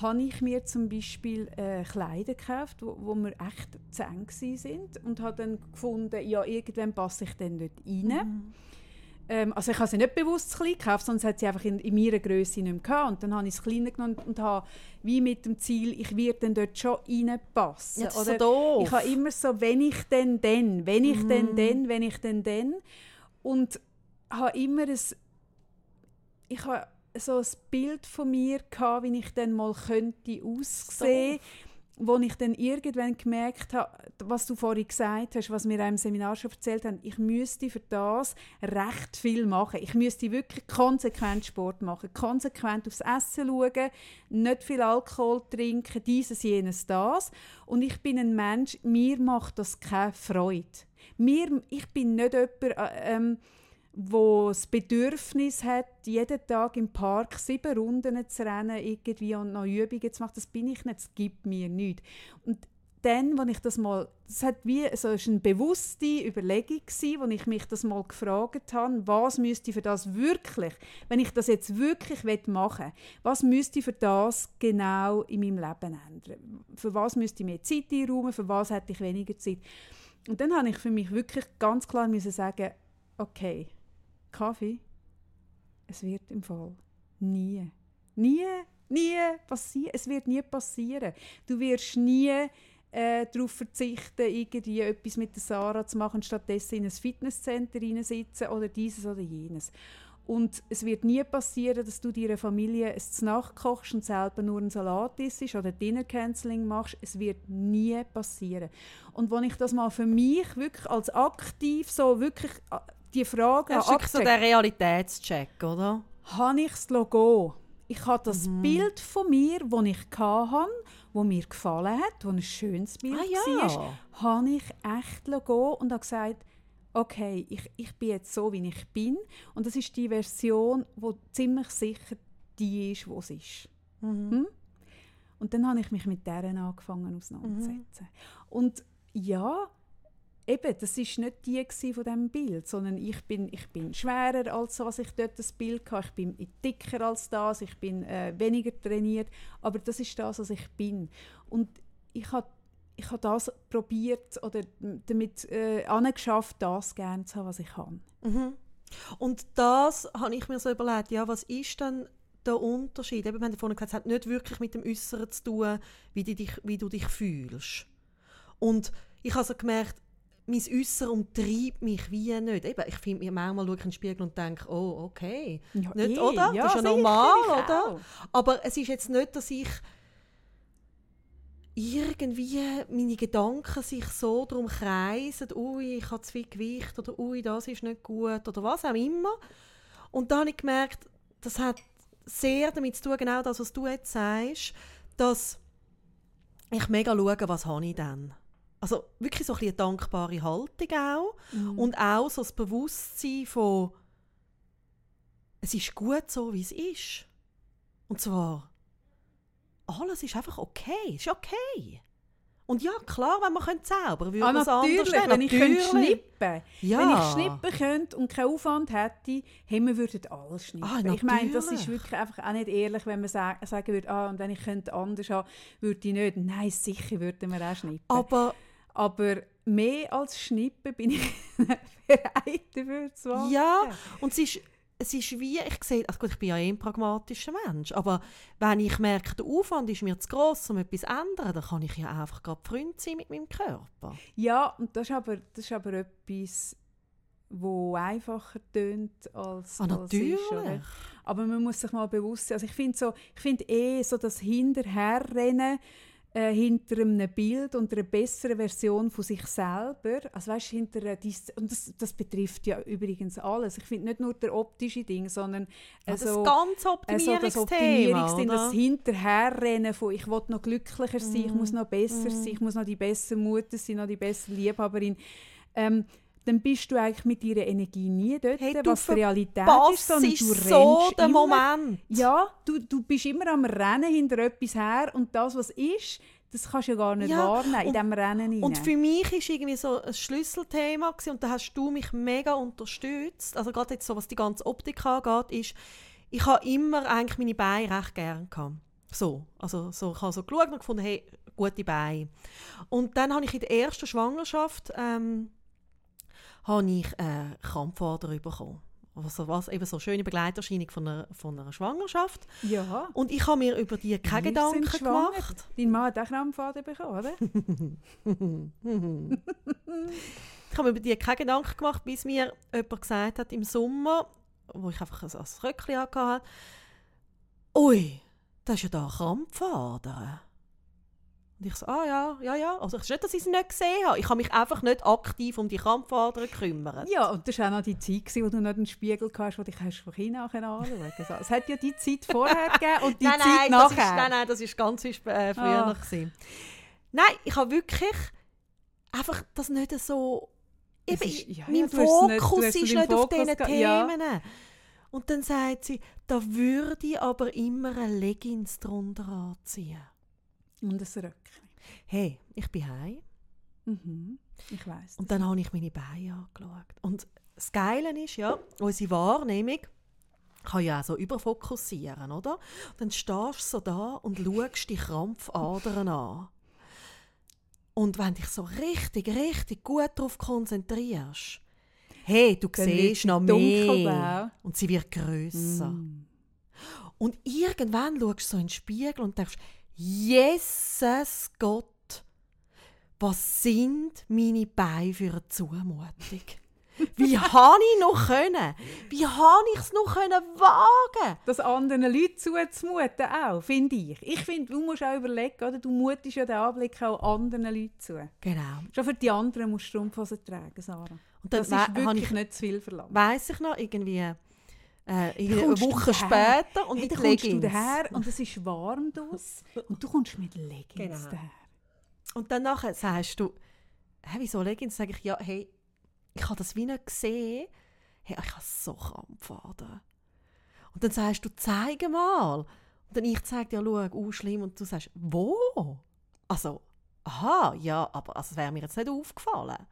habe ich mir zum Beispiel äh, Kleider gekauft, wo, wo mir echt zu eng sind und habe dann gefunden, ja irgendwann passe ich dann dort rein. Mhm. Ähm, also ich habe sie nicht bewusst klein gekauft, es hat sie einfach in, in meiner Größe nicht mehr gehabt. Und dann habe ich es kleiner genommen und habe wie mit dem Ziel, ich werde dann dort schon reinpassen. Ja, so Oder doof. ich habe immer so, wenn ich denn, dann, wenn ich Mhm. denn, dann, wenn ich denn, dann. Und habe immer ein, ich habe so ein Bild von mir gehabt, wie ich dann mal könnte aussehen, wo ich dann irgendwann gemerkt habe, was du vorhin gesagt hast, was wir im Seminar schon erzählt haben, ich müsste für das recht viel machen. Ich müsste wirklich konsequent Sport machen, konsequent aufs Essen schauen, nicht viel Alkohol trinken, dieses, jenes, das. Und ich bin ein Mensch, mir macht das keine Freude. Mir, ich bin nicht jemand, äh, ähm, wo das Bedürfnis hat, jeden Tag im Park sieben Runden zu rennen irgendwie und noch Übungen zu machen, das bin ich nicht, das gibt mir nichts. Und dann, als ich das mal, das hat wie, so ist eine bewusste Überlegung gewesen, wo ich mich das mal gefragt habe, was müsste ich für das wirklich, wenn ich das jetzt wirklich machen will, was müsste ich für das genau in meinem Leben ändern? Für was müsste ich mehr Zeit einräumen, für was hätte ich weniger Zeit? Und dann habe ich für mich wirklich ganz klar müssen sagen, okay, Kaffee, es wird im Fall nie, nie, nie passieren. Es wird nie passieren. Du wirst nie äh, darauf verzichten, irgendwie etwas mit der Sarah zu machen, stattdessen in ein Fitnesscenter reinsitzen oder dieses oder jenes. Und es wird nie passieren, dass du deiner Familie es zu Nacht kochst und selber nur einen Salat isst oder Dinner Canceling machst. Es wird nie passieren. Und wenn ich das mal für mich wirklich als aktiv so wirklich äh, die Frage Das ist so der Realitätscheck, oder? habe ich das Logo. Ich habe das Mhm. Bild von mir, das ich hatte, das mir gefallen hat, das ein schönes Bild Ah war, ja. habe ich echt Logo und habe gesagt, okay, ich, ich bin jetzt so, wie ich bin. Und das ist die Version, die ziemlich sicher die ist, die es ist. Mhm. Hm? Und dann habe ich mich mit deren angefangen auseinanderzusetzen. Und ja, eben, das ist nicht die von dem Bild, sondern ich bin, ich bin schwerer als was ich dort das Bild hatte. Ich bin dicker als das, ich bin äh, weniger trainiert, aber das ist das, was ich bin. Und ich habe ich habe das probiert oder damit äh, das gerne zu haben, was ich habe. Mhm. Und das habe ich mir so überlegt, ja, was ist denn der Unterschied? Eben, wir haben vorhin gesagt, es hat nicht wirklich mit dem Äußeren zu tun, wie dich, wie du dich fühlst. Und ich habe so gemerkt, mein Äußeres umtreibt mich wie nicht. Eben, ich finde mir manchmal schaue ich in den Spiegel und denke, oh, okay. Ja, Nicht, eh, oder? Ja, das ist ja normal, ich oder? Aber es ist jetzt nicht, dass ich irgendwie meine Gedanken sich so darum kreisen, ui, ich habe zu viel Gewicht oder ui, das ist nicht gut oder was auch immer. Und da habe ich gemerkt, das hat sehr damit zu tun, genau das, was du jetzt sagst, dass ich mega schaue, was habe ich denn. Also wirklich so ein bisschen eine dankbare Haltung auch. Mhm. Und auch so das Bewusstsein von, es ist gut so, wie es ist. Und zwar, alles ist einfach okay. Es ist okay. Und ja, klar, wenn man könnte zaubern würde, Ah, man es anders natürlich, wenn ich könnte Natürlich. schnippen Ja. Wenn ich schnippen könnte und keinen Aufwand hätte, hey, wir würden alles schnippen. Ah, ich meine, das ist natürlich. wirklich einfach auch nicht ehrlich, wenn man sa sagen würde, ah, und wenn ich könnte anders haben, würde ich nicht. Nein, sicher würden wir auch schnippen. Aber Aber mehr als schnippen bin ich bereit dafür zu machen. ja, und es ist, es ist wie, ich sehe, also gut, ich bin ja eh ein pragmatischer Mensch, aber wenn ich merke, der Aufwand ist mir zu gross, um etwas zu ändern, dann kann ich ja einfach gerade Freund sein mit meinem Körper. Ja, und das ist aber, das ist aber etwas, wo einfacher tönt als, Ah, als natürlich. ist. Oder? Aber man muss sich mal bewusst sein. Also ich finde so, ich finde eh so das Hinterherrennen äh, hinter einem Bild und einer besseren Version von sich selber. Also weißt, hinter einer Dis und das, das betrifft ja übrigens alles. Ich finde nicht nur der optische Ding, sondern Also also, das ganze also das Optimierungsthema, Optimierungsding, das oder? Hinterherrennen von ich will noch glücklicher sein, ich Mm. muss noch besser sein, ich muss noch die bessere Mutter sein, noch die bessere Liebhaberin. Ähm, dann bist du eigentlich mit deiner Energie nie dort, Hey, was die Realität ist, sondern ist du so rennst der immer Moment? ja, du, du bist immer am Rennen hinter etwas her und das, was ist, das kannst du ja gar nicht Ja, wahrnehmen in und- diesem Rennen hinein. Und für mich war irgendwie so ein Schlüsselthema gewesen, und da hast du mich mega unterstützt. Also gerade jetzt so, was die ganze Optik angeht, ist, ich habe immer eigentlich meine Beine recht gern gehabt. So, also so, ich habe so geschaut und gefunden, hey, gute Beine. Und dann habe ich in der ersten Schwangerschaft ähm, habe ich äh, Krampfader bekommen. Also was, eben so eine schöne Begleiterscheinung von einer, von einer Schwangerschaft. ja, Und ich habe mir über die keine Wir Gedanken gemacht. dein Mann hat auch Krampfaden bekommen, oder? Ich habe mir über die keine Gedanken gemacht, bis mir jemand gesagt hat im Sommer, wo ich einfach ein, ein Röckchen hatte, «Ui, das ist ja da Krampfader.» Und ich so, «Ah ja, ja, ja.» Also es ist nicht, dass ich sie nicht gesehen habe. Ich habe mich einfach nicht aktiv um die Krampfadern gekümmert. Ja, und das war auch noch die Zeit, wo du noch einen Spiegel hast, wo dich hast von hinten anschauen konntest. Es hat ja die Zeit vorher gegeben und die nein, Zeit nein, das ist, nachher. nein, nein, das ist ganz äh, früher Ah. gewesen. Nein, ich habe wirklich einfach das nicht so... Es Eben, ist- ja, mein ja, es nicht- Fokus es ist nicht auf diesen gehabt, ja. Themen. Und dann sagt sie, da würde ich aber immer eine Leggings drunter anziehen. Und ein Röckchen. Hey, ich bin heim Mhm. Ich weiss. und dann habe ich meine Beine angeschaut. Und das Geile ist ja, unsere Wahrnehmung kann ja auch so überfokussieren, oder? Und dann stehst du so da und schaust die Krampfadern an. Und wenn dich so richtig, richtig gut darauf konzentrierst, hey, du Dann siehst sie noch mehr. Und sie wird grösser. Mm. Und irgendwann schaust du so in den Spiegel und denkst, Jesus Gott, was sind meine Beine für eine Zumutung? Wie habe ich noch können? Wie habe ich es noch können wagen? das anderen Leuten zuzumuten auch, finde ich. Ich finde, du musst auch überlegen, oder? du mutest ja den Anblick auch anderen Leuten zu. Genau. Schon für die anderen musst du Strumpfhosen tragen, Sarah. Und Das ist habe wirklich ich, nicht zu viel verlangt. weiss ich noch, irgendwie äh, eine Woche später und Hey, mit kommst du Leggings. daher und es ist warm draus und du kommst mit Leggings Genau. daher. Und dann nachher sagst du, hey, wieso Leggings? Sag ich, ja, hey, ich habe das wie nicht gesehen. Hey, ich habe so Krampfaden. Und dann sagst du, zeig mal. Und dann ich zeige dir, schau, oh, schlimm. Und du sagst, wo? Also, aha, ja, aber also, es wäre mir jetzt nicht aufgefallen.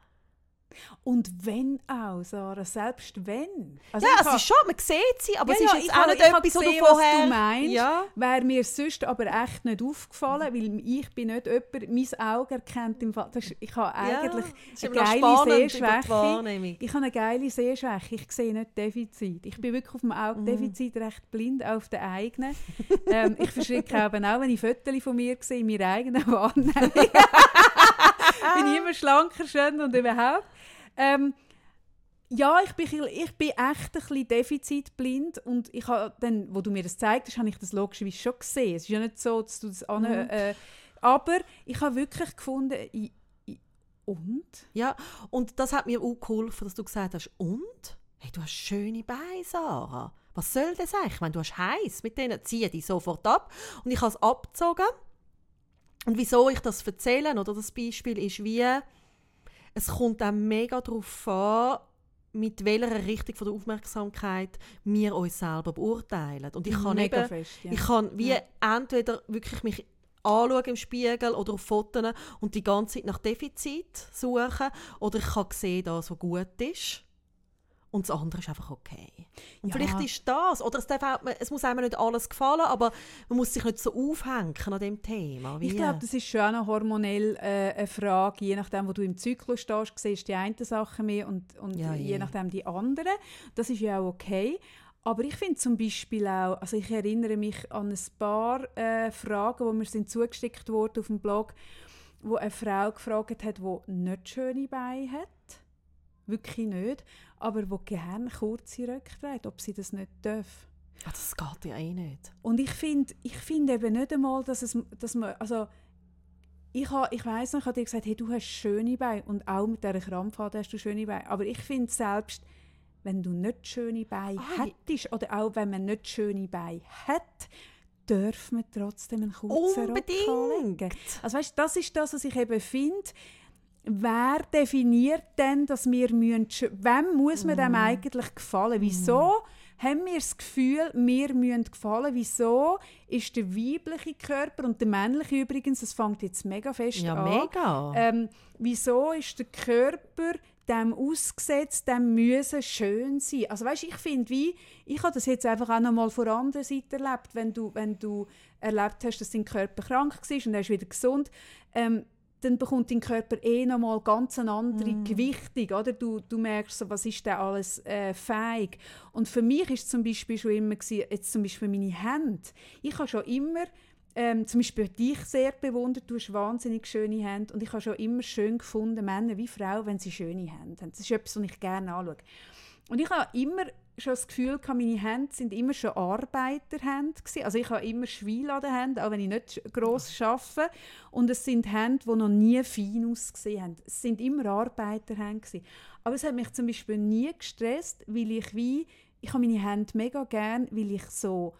Und wenn auch, Sarah, selbst wenn. Also ja, ich es ist schon, man sieht sie, aber Ja, es ist ja, jetzt auch nicht etwas, was du gesehen, was vorher... du meinst. Ja. Wäre mir sonst aber echt nicht aufgefallen, weil ich bin nicht jemand, mein Auge erkennt im Fall, ist, ich habe eigentlich ja, eine geile Sehschwäche. Ich habe eine geile Sehschwäche, ich sehe nicht Defizit. Ich bin wirklich auf dem Augendefizit recht blind, auch auf den eigenen. ähm, ich verschrecke eben auch, wenn ich Fotos von mir sehe, in meiner eigenen Wahrnehmung. bin ich immer schlanker, schön und überhaupt. Ähm, ja, ich bin, ich bin echt ein bisschen defizitblind und ich habe dann, wo du mir das gezeigt hast, habe ich das logischerweise schon gesehen. Es ist ja nicht so, dass du das an, äh, aber ich habe wirklich gefunden, ich, ich, und? Ja, und das hat mir auch geholfen, dass du gesagt hast, und? Hey, du hast schöne Beine, Sarah. Was soll das eigentlich? Ich meine, du hast heiß mit denen, ziehe die sofort ab. Und ich habe es abgezogen. Und wieso ich das erzähle, oder das Beispiel ist wie, es kommt auch mega darauf an, mit welcher Richtung von der Aufmerksamkeit wir uns selber beurteilen. Und ich kann Mega eben, fest, ja. ich kann wie Ja. entweder wirklich mich anschauen im Spiegel oder auf Fotos und die ganze Zeit nach Defizit suchen oder ich kann sehen, das, was gut ist und das andere ist einfach okay. Und Ja. vielleicht ist das, oder es, darf auch, es muss einem nicht alles gefallen, aber man muss sich nicht so aufhängen an dem Thema. Wie, Ich glaube, das ist schon auch noch hormonell äh, eine Frage. Je nachdem, wo du im Zyklus stehst, siehst du die eine Sache mehr und, und Ja, je je. nachdem die andere. Das ist ja auch okay. Aber ich finde zum Beispiel auch, also ich erinnere mich an ein paar äh, Fragen, die mir sind zugeschickt wurden auf dem Blog, wo eine Frau gefragt hat, die nicht schöne Beine hat. wirklich nicht, aber die gerne kurze Röcke trägt, ob sie das nicht dürfen. Ah, das geht ja eh nicht. Und ich finde ich find eben nicht einmal, dass, es, dass man, also ich, ha, ich weiss noch, ich habe dir gesagt, hey, du hast schöne Beine und auch mit dieser Krampfade hast du schöne Beine, aber ich finde selbst, wenn du nicht schöne Beine Ah, hättest oder auch wenn man nicht schöne Beine hat, darf man trotzdem einen kurzen Rock anlegen. Also weißt, das ist das, was ich eben finde. Wer definiert denn, dass wir müssen, wem muss man dem eigentlich gefallen? Wieso haben wir das Gefühl, wir müssen gefallen? Wieso ist der weibliche Körper und der männliche übrigens, das fängt jetzt mega fest Ja, an, mega. ähm, wieso ist der Körper dem ausgesetzt, dem müssen schön sein. Also weißt, ich finde, wie ich habe das jetzt einfach auch noch mal von der anderen Seite erlebt, wenn du, wenn du erlebt hast, dass dein Körper krank war und er ist wieder gesund, ähm, dann bekommt dein Körper eh noch mal ganz eine andere Gewichtung, oder? Du, du merkst so, was ist da alles äh, fähig. Und für mich ist zum Beispiel schon immer gewesen, jetzt zum Beispiel meine Hände. Ich habe schon immer ähm, zum Beispiel dich sehr bewundert, du hast wahnsinnig schöne Hände und ich habe schon immer schön gefunden, Männer wie Frauen, wenn sie schöne Hände haben. Das ist etwas, was ich gerne anschaue. Und ich habe immer schon das Gefühl, gehabt, meine Hände sind immer schon Arbeiterhände gewesen. Also ich habe immer Schweil an den Händen, auch wenn ich nicht gross arbeite. Und es sind Hände, die noch nie fein ausgesehen haben. Es sind immer Arbeiterhände gewesen. Aber es hat mich zum Beispiel nie gestresst, weil ich wie, ich habe meine Hände mega gern, weil ich so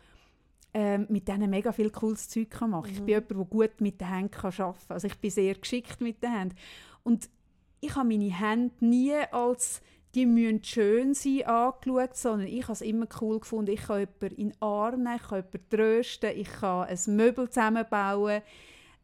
ähm, mit denen mega viel cooles Zeug kann machen Ich bin jemand, der gut mit den Händen arbeiten kann. Also ich bin sehr geschickt mit den Händen. Und ich habe meine Hände nie als die müssen schön sein angeschaut, sondern ich habe es immer cool gefunden. Ich kann jemanden in den Arm nehmen, ich kann jemanden trösten, ich kann ein Möbel zusammenbauen.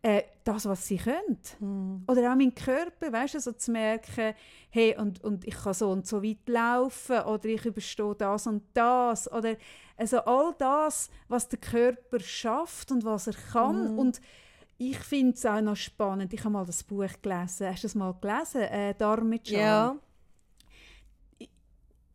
Äh, das, was sie können. Oder auch mein Körper, weißt du, so zu merken, hey, und, und ich kann so und so weit laufen oder ich überstehe das und das. Oder also all das, was der Körper schafft und was er kann. Und ich finde es auch noch spannend. Ich habe mal das Buch gelesen. Hast du das mal gelesen? Äh, Darm mit Charme? Ja.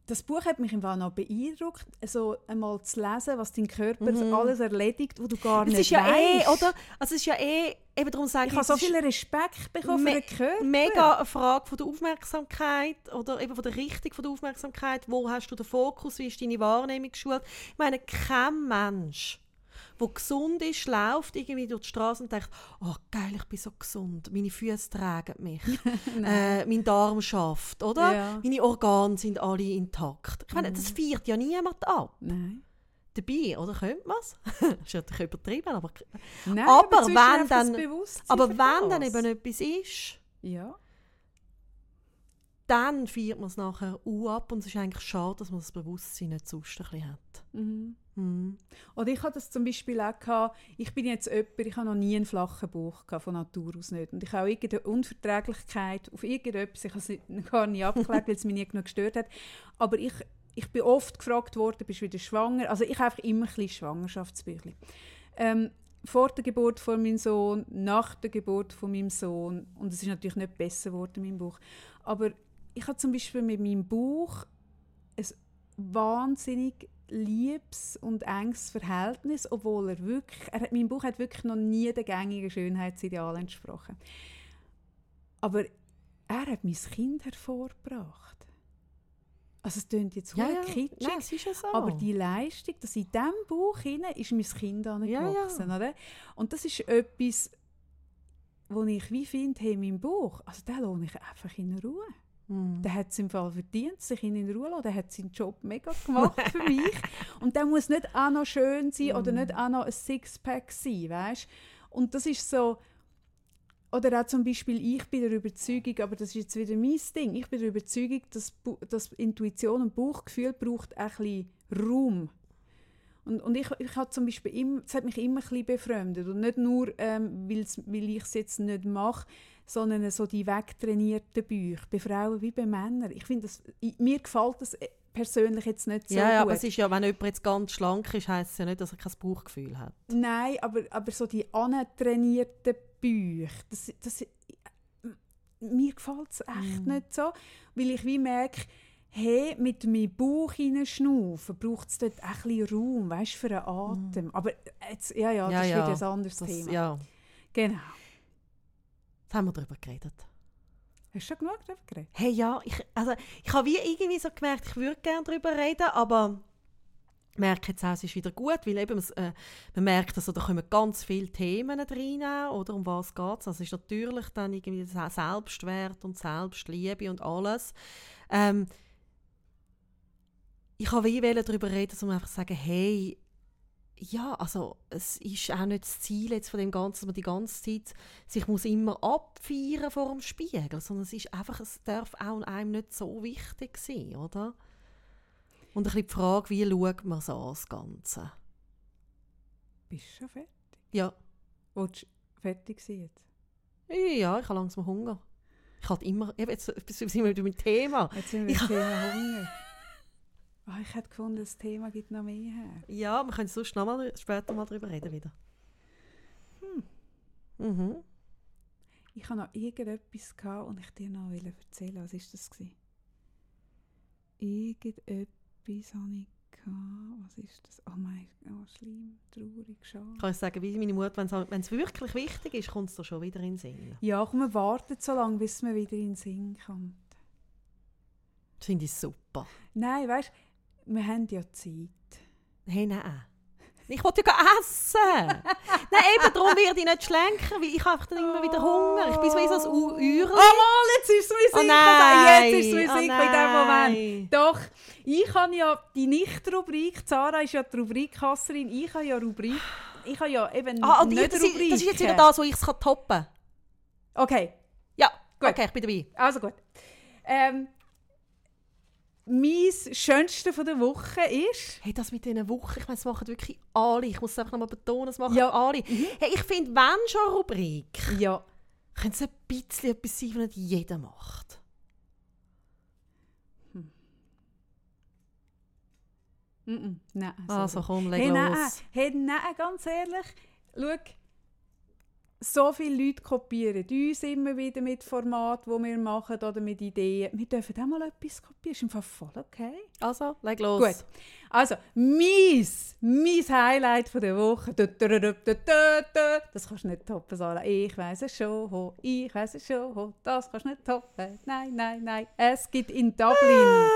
Das Buch hat mich im Fall noch beeindruckt, also einmal zu lesen, was dein Körper alles erledigt, wo du gar Es nicht ist ja eh, weißt. oder? Also es ist ja eh, eben darum sage Ich ich, habe so viel Respekt bekommen me- für den Körper. mega eine Frage von der Aufmerksamkeit oder eben von der Richtung von der Aufmerksamkeit. Wo hast du den Fokus? Wie ist deine Wahrnehmung geschult? Ich meine, kein Mensch, der gesund ist, läuft irgendwie durch die Straße und denkt, oh geil, ich bin so gesund, meine Füße tragen mich, äh, mein Darm schafft, oder? Ja. Meine Organe sind alle intakt. Ich meine, das feiert ja niemand ab. Nein. Dabei, oder? Könnte man es? ist natürlich übertrieben, aber... Nein, Aber wenn dann- Aber wenn dann eben etwas ist, Ja. dann feiert man es nachher auch ab und es ist eigentlich schade, dass man das Bewusstsein nicht sonst ein bisschen hat. Mhm. Mhm. Oder ich hatte das zum Beispiel auch, gehabt, ich bin jetzt jemand, ich habe noch nie einen flachen Bauch gehabt, von Natur aus nicht. Und ich habe irgendeine Unverträglichkeit auf irgendetwas, ich habe es nicht, gar nicht abgeklärt, weil es mich nie genug gestört hat. Aber ich, ich bin oft gefragt worden, bist du wieder schwanger? Also ich habe einfach immer ein bisschen Schwangerschaftsbüchlein. Ähm, vor der Geburt von meinem Sohn, nach der Geburt von meinem Sohn. Und es ist natürlich nicht besser geworden, mein Bauch. Aber ich habe zum Beispiel mit meinem Bauch ein wahnsinnig liebes und enges Verhältnis, obwohl er wirklich, er mein Buch hat wirklich noch nie den gängigen Schönheitsidealen entsprochen. Aber er hat mein Kind hervorgebracht. Also es klingt jetzt ja, kitschig, Nein, ja so. aber die Leistung, dass in diesem Buch hinein ist mein Kind ja. angewachsen, oder? Und das ist etwas, wo ich wie finde, hey, mein Buch, also den lohne ich einfach in Ruhe. Mhm. Der hat es im Fall verdient, sich ihn in Ruhe zu lassen. Der hat seinen Job mega gemacht für mich. Und der muss nicht auch noch schön sein oder nicht auch noch ein Sixpack sein, weißt? Und das ist so... Oder auch zum Beispiel, ich bin der Überzeugung, aber das ist jetzt wieder mein Ding, ich bin der Überzeugung, dass, dass Intuition und Bauchgefühl braucht auch ein bisschen Raum. Und, und ich, ich habe zum Beispiel immer, es hat mich immer ein bisschen befremdet. Und nicht nur, ähm, weil ich es jetzt nicht mache, sondern so die wegtrainierten Bücher, bei Frauen wie bei Männern. Ich finde, mir gefällt das äh, persönlich jetzt nicht so ja, ja, gut. aber es ist ja, wenn jemand jetzt ganz schlank ist, heisst es ja nicht, dass er kein Bauchgefühl hat. Nein, aber, aber so die antrainierten Bücher, das, das, mir gefällt es echt Mhm. nicht so, weil ich wie merke, hey, mit meinem Bauch hineinschnaufen braucht es dort ein bisschen Raum, weißt, für einen Atem. Aber jetzt, ja, ja, das Mhm. Ja, ist ja, wieder ein anderes Das, Thema. ja, Genau. Jetzt haben wir darüber geredet. Hast du schon genug darüber geredet? Hey, ja, ich, also, ich habe wie irgendwie so gemerkt, ich würde gerne darüber reden, aber ich merke jetzt auch, es ist wieder gut, weil eben, äh, man merkt, also, da kommen ganz viele Themen rein, oder um was geht es. Also es ist natürlich dann irgendwie Selbstwert und Selbstliebe und alles. Ähm, ich wollte wie darüber reden, um einfach zu sagen, hey, ja, also es ist auch nicht das Ziel jetzt von dem Ganzen, dass man die ganze Zeit sich muss immer abfeiern vor dem Spiegel, sondern es ist einfach, es darf auch einem nicht so wichtig sein, oder? Und ein bisschen die Frage, wie schaut man so an, das Ganze? Bist du schon fertig? Ja. Willst du fertig sein jetzt? Ja, ich habe langsam Hunger. Ich habe immer, jetzt sind wir wieder mit dem Thema. Jetzt sind wir mit dem Thema Hunger. Oh, ich hätte gefunden, das Thema gibt noch mehr her. Ja, wir können sonst noch mal, später mal darüber reden wieder. Hm. Mhm. Ich hatte noch irgendetwas gehabt und ich dir noch erzählen Was war das? Gewesen? Irgendetwas habe ich gehabt. Was ist das? Oh mein Gott, oh, schlimm, traurig, schade. Kann ich sagen, wie meine Mutter, wenn es wirklich wichtig ist, kommt es dir schon wieder in den Sinn. Ja, komm, wir warten so lange, bis man wieder in den Sinn kommt. Das finde ich super. Nein, weißt du, wir haben ja Zeit. Hey, nein. Ich wollte ja essen. nein, eben darum werde ich nicht schlenken, weil ich habe dann immer wieder Hunger. Ich bin so wie so ein Uhr. Oh mal, jetzt ist es mir oh, sicher. Jetzt ist es mir oh, sicher in dem Moment. Doch, ich habe ja die Nicht-Rubrik, Zara ist ja die Rubrikkasserin, ich habe ja Rubrik, ich habe ja eben ah, nicht das Rubrik. Das ist jetzt wieder das, wo ich es toppen kann. Okay. Ja, gut. okay, ich bin dabei. Also gut. Ähm, mein Schönste von der Woche ist... Hey, das mit diesen Wochen, ich meine, das machen wirklich alle. Ich muss es einfach nochmal betonen, das machen ja. alle. Mhm. Hey, ich finde, wenn schon Rubrik, ja. könnte es ein bisschen etwas sein, was nicht jeder macht. Hm. Mm -mm. Nein. Also komm, leg hey, los. Nein, hey, nein, ganz ehrlich, schau, so viele Leute kopieren uns immer wieder mit Format, wo wir machen oder mit Ideen. Wir dürfen auch mal etwas kopieren. Ist einfach voll okay. Also, leg los. Gut. Also, mies, mies Highlight von der Woche. Das kannst du nicht toppen, Sarah. Ich weiß es schon. Ich weiß es schon. Das kannst du nicht toppen. Nein, nein, nein. Es gibt in Dublin,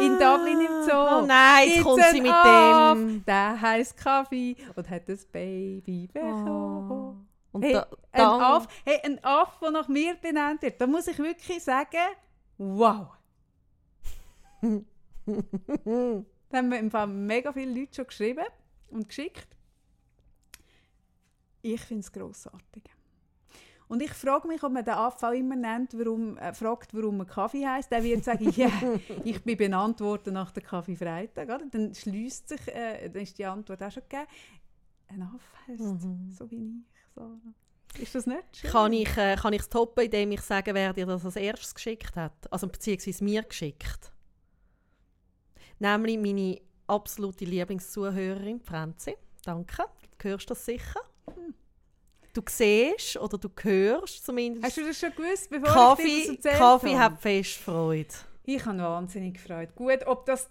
in Dublin im Zoo. Oh nein, jetzt kommt sie mit dem. Der heißt Kaffee und hat das Baby bekommen. Oh. Und hey, da, ein Aff, hey, ein Aff, der nach mir benannt wird, da muss ich wirklich sagen, wow. da haben wir im Fall mega viele Leute schon geschrieben und geschickt. Ich finde es grossartig. Und ich frage mich, ob man den Aff auch immer nennt, warum, äh, fragt, warum man Kaffee heisst. Der wird sagen, ja, yeah, ich bin benannt worden nach der Kaffeefreitag. Oder? Dann schließt sich, äh, dann ist die Antwort auch schon gegeben. Ein Aff heisst mhm. so wie ich. Sarah. Ist das nicht schön? Kann ich äh, kann es toppen, indem ich sage, wer dir das als erstes geschickt hat? Also beziehungsweise mir geschickt. Nämlich meine absolute Lieblingszuhörerin, Franzi. Danke, du hörst das sicher. Hm. Du siehst oder du hörst zumindest. Hast du das schon gewusst, bevor Kaffee, ich dir das erzählt Kaffee hat fest Freude. Ich habe wahnsinnig Freude. Gut, ob das...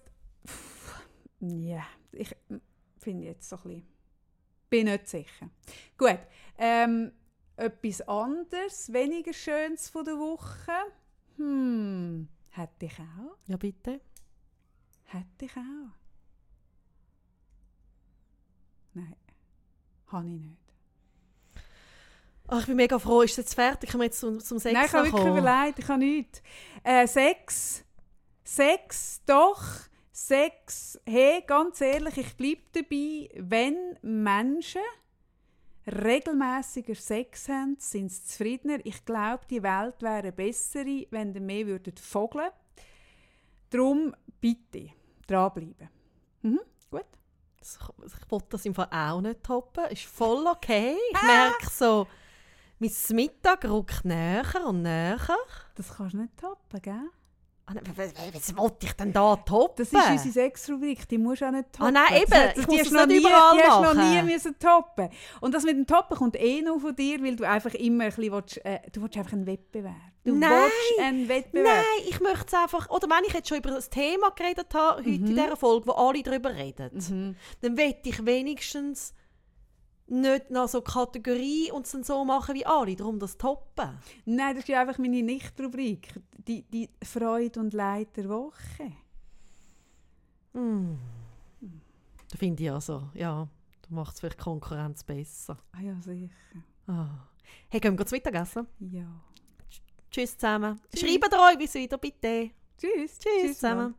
Ja, ich finde jetzt so ein bisschen... Bin nicht sicher. Gut, ähm, etwas anderes, weniger Schönes von der Woche. Hm, hätte ich auch. Ja, bitte. Hätte ich auch. Nein, habe ich nicht. Ach, ich bin mega froh. Ist es jetzt fertig? Können wir jetzt zum, zum Sex Nein, ich habe wirklich überlegt. Ich habe nichts. Äh, Sex. Sex, doch. Sex. Hey, ganz ehrlich, ich bleibe dabei, wenn Menschen regelmäßiger Sex haben, sind sie zufriedener. Ich glaube, die Welt wäre eine bessere, wenn ihr mehr würdet vogeln. Darum bitte dranbleiben. Mhm, gut. Ich wollte das im Fall auch nicht toppen. Ist voll okay. Ich merke so, mein Mittag rückt näher und näher. Das kannst du nicht toppen, gell? Ah, was wollte ich denn da toppen? Das ist unsere Sexrubrik, die musst du auch nicht toppen. Ah nein, eben, das, ich die muss es nicht überall die hast noch nie müssen toppen. Und das mit dem Toppen kommt eh noch von dir, weil du einfach immer ein bisschen willst, äh, du willst einfach einen Wettbewerb. Du nein, willst einen Wettbewerb. Nein, ich möchte es einfach, oder wenn ich jetzt schon über das Thema geredet habe, heute mhm. in dieser Folge, wo alle darüber reden, mhm. dann möchte ich wenigstens nicht noch so Kategorie und es dann so machen wie alle, darum das toppen. Nein, das ist ja einfach meine Nicht-Rubrik. Die, die Freude und Leid der Woche. Mm. Da finde ich also, ja, da macht es vielleicht Konkurrenz besser. Ah ja, sicher. Ah. Hey, gehen wir zu Mittagessen? Ja. Tschüss zusammen. Tschüss. Schreibt euch bis wieder, bitte. Tschüss. Tschüss zusammen. Mann.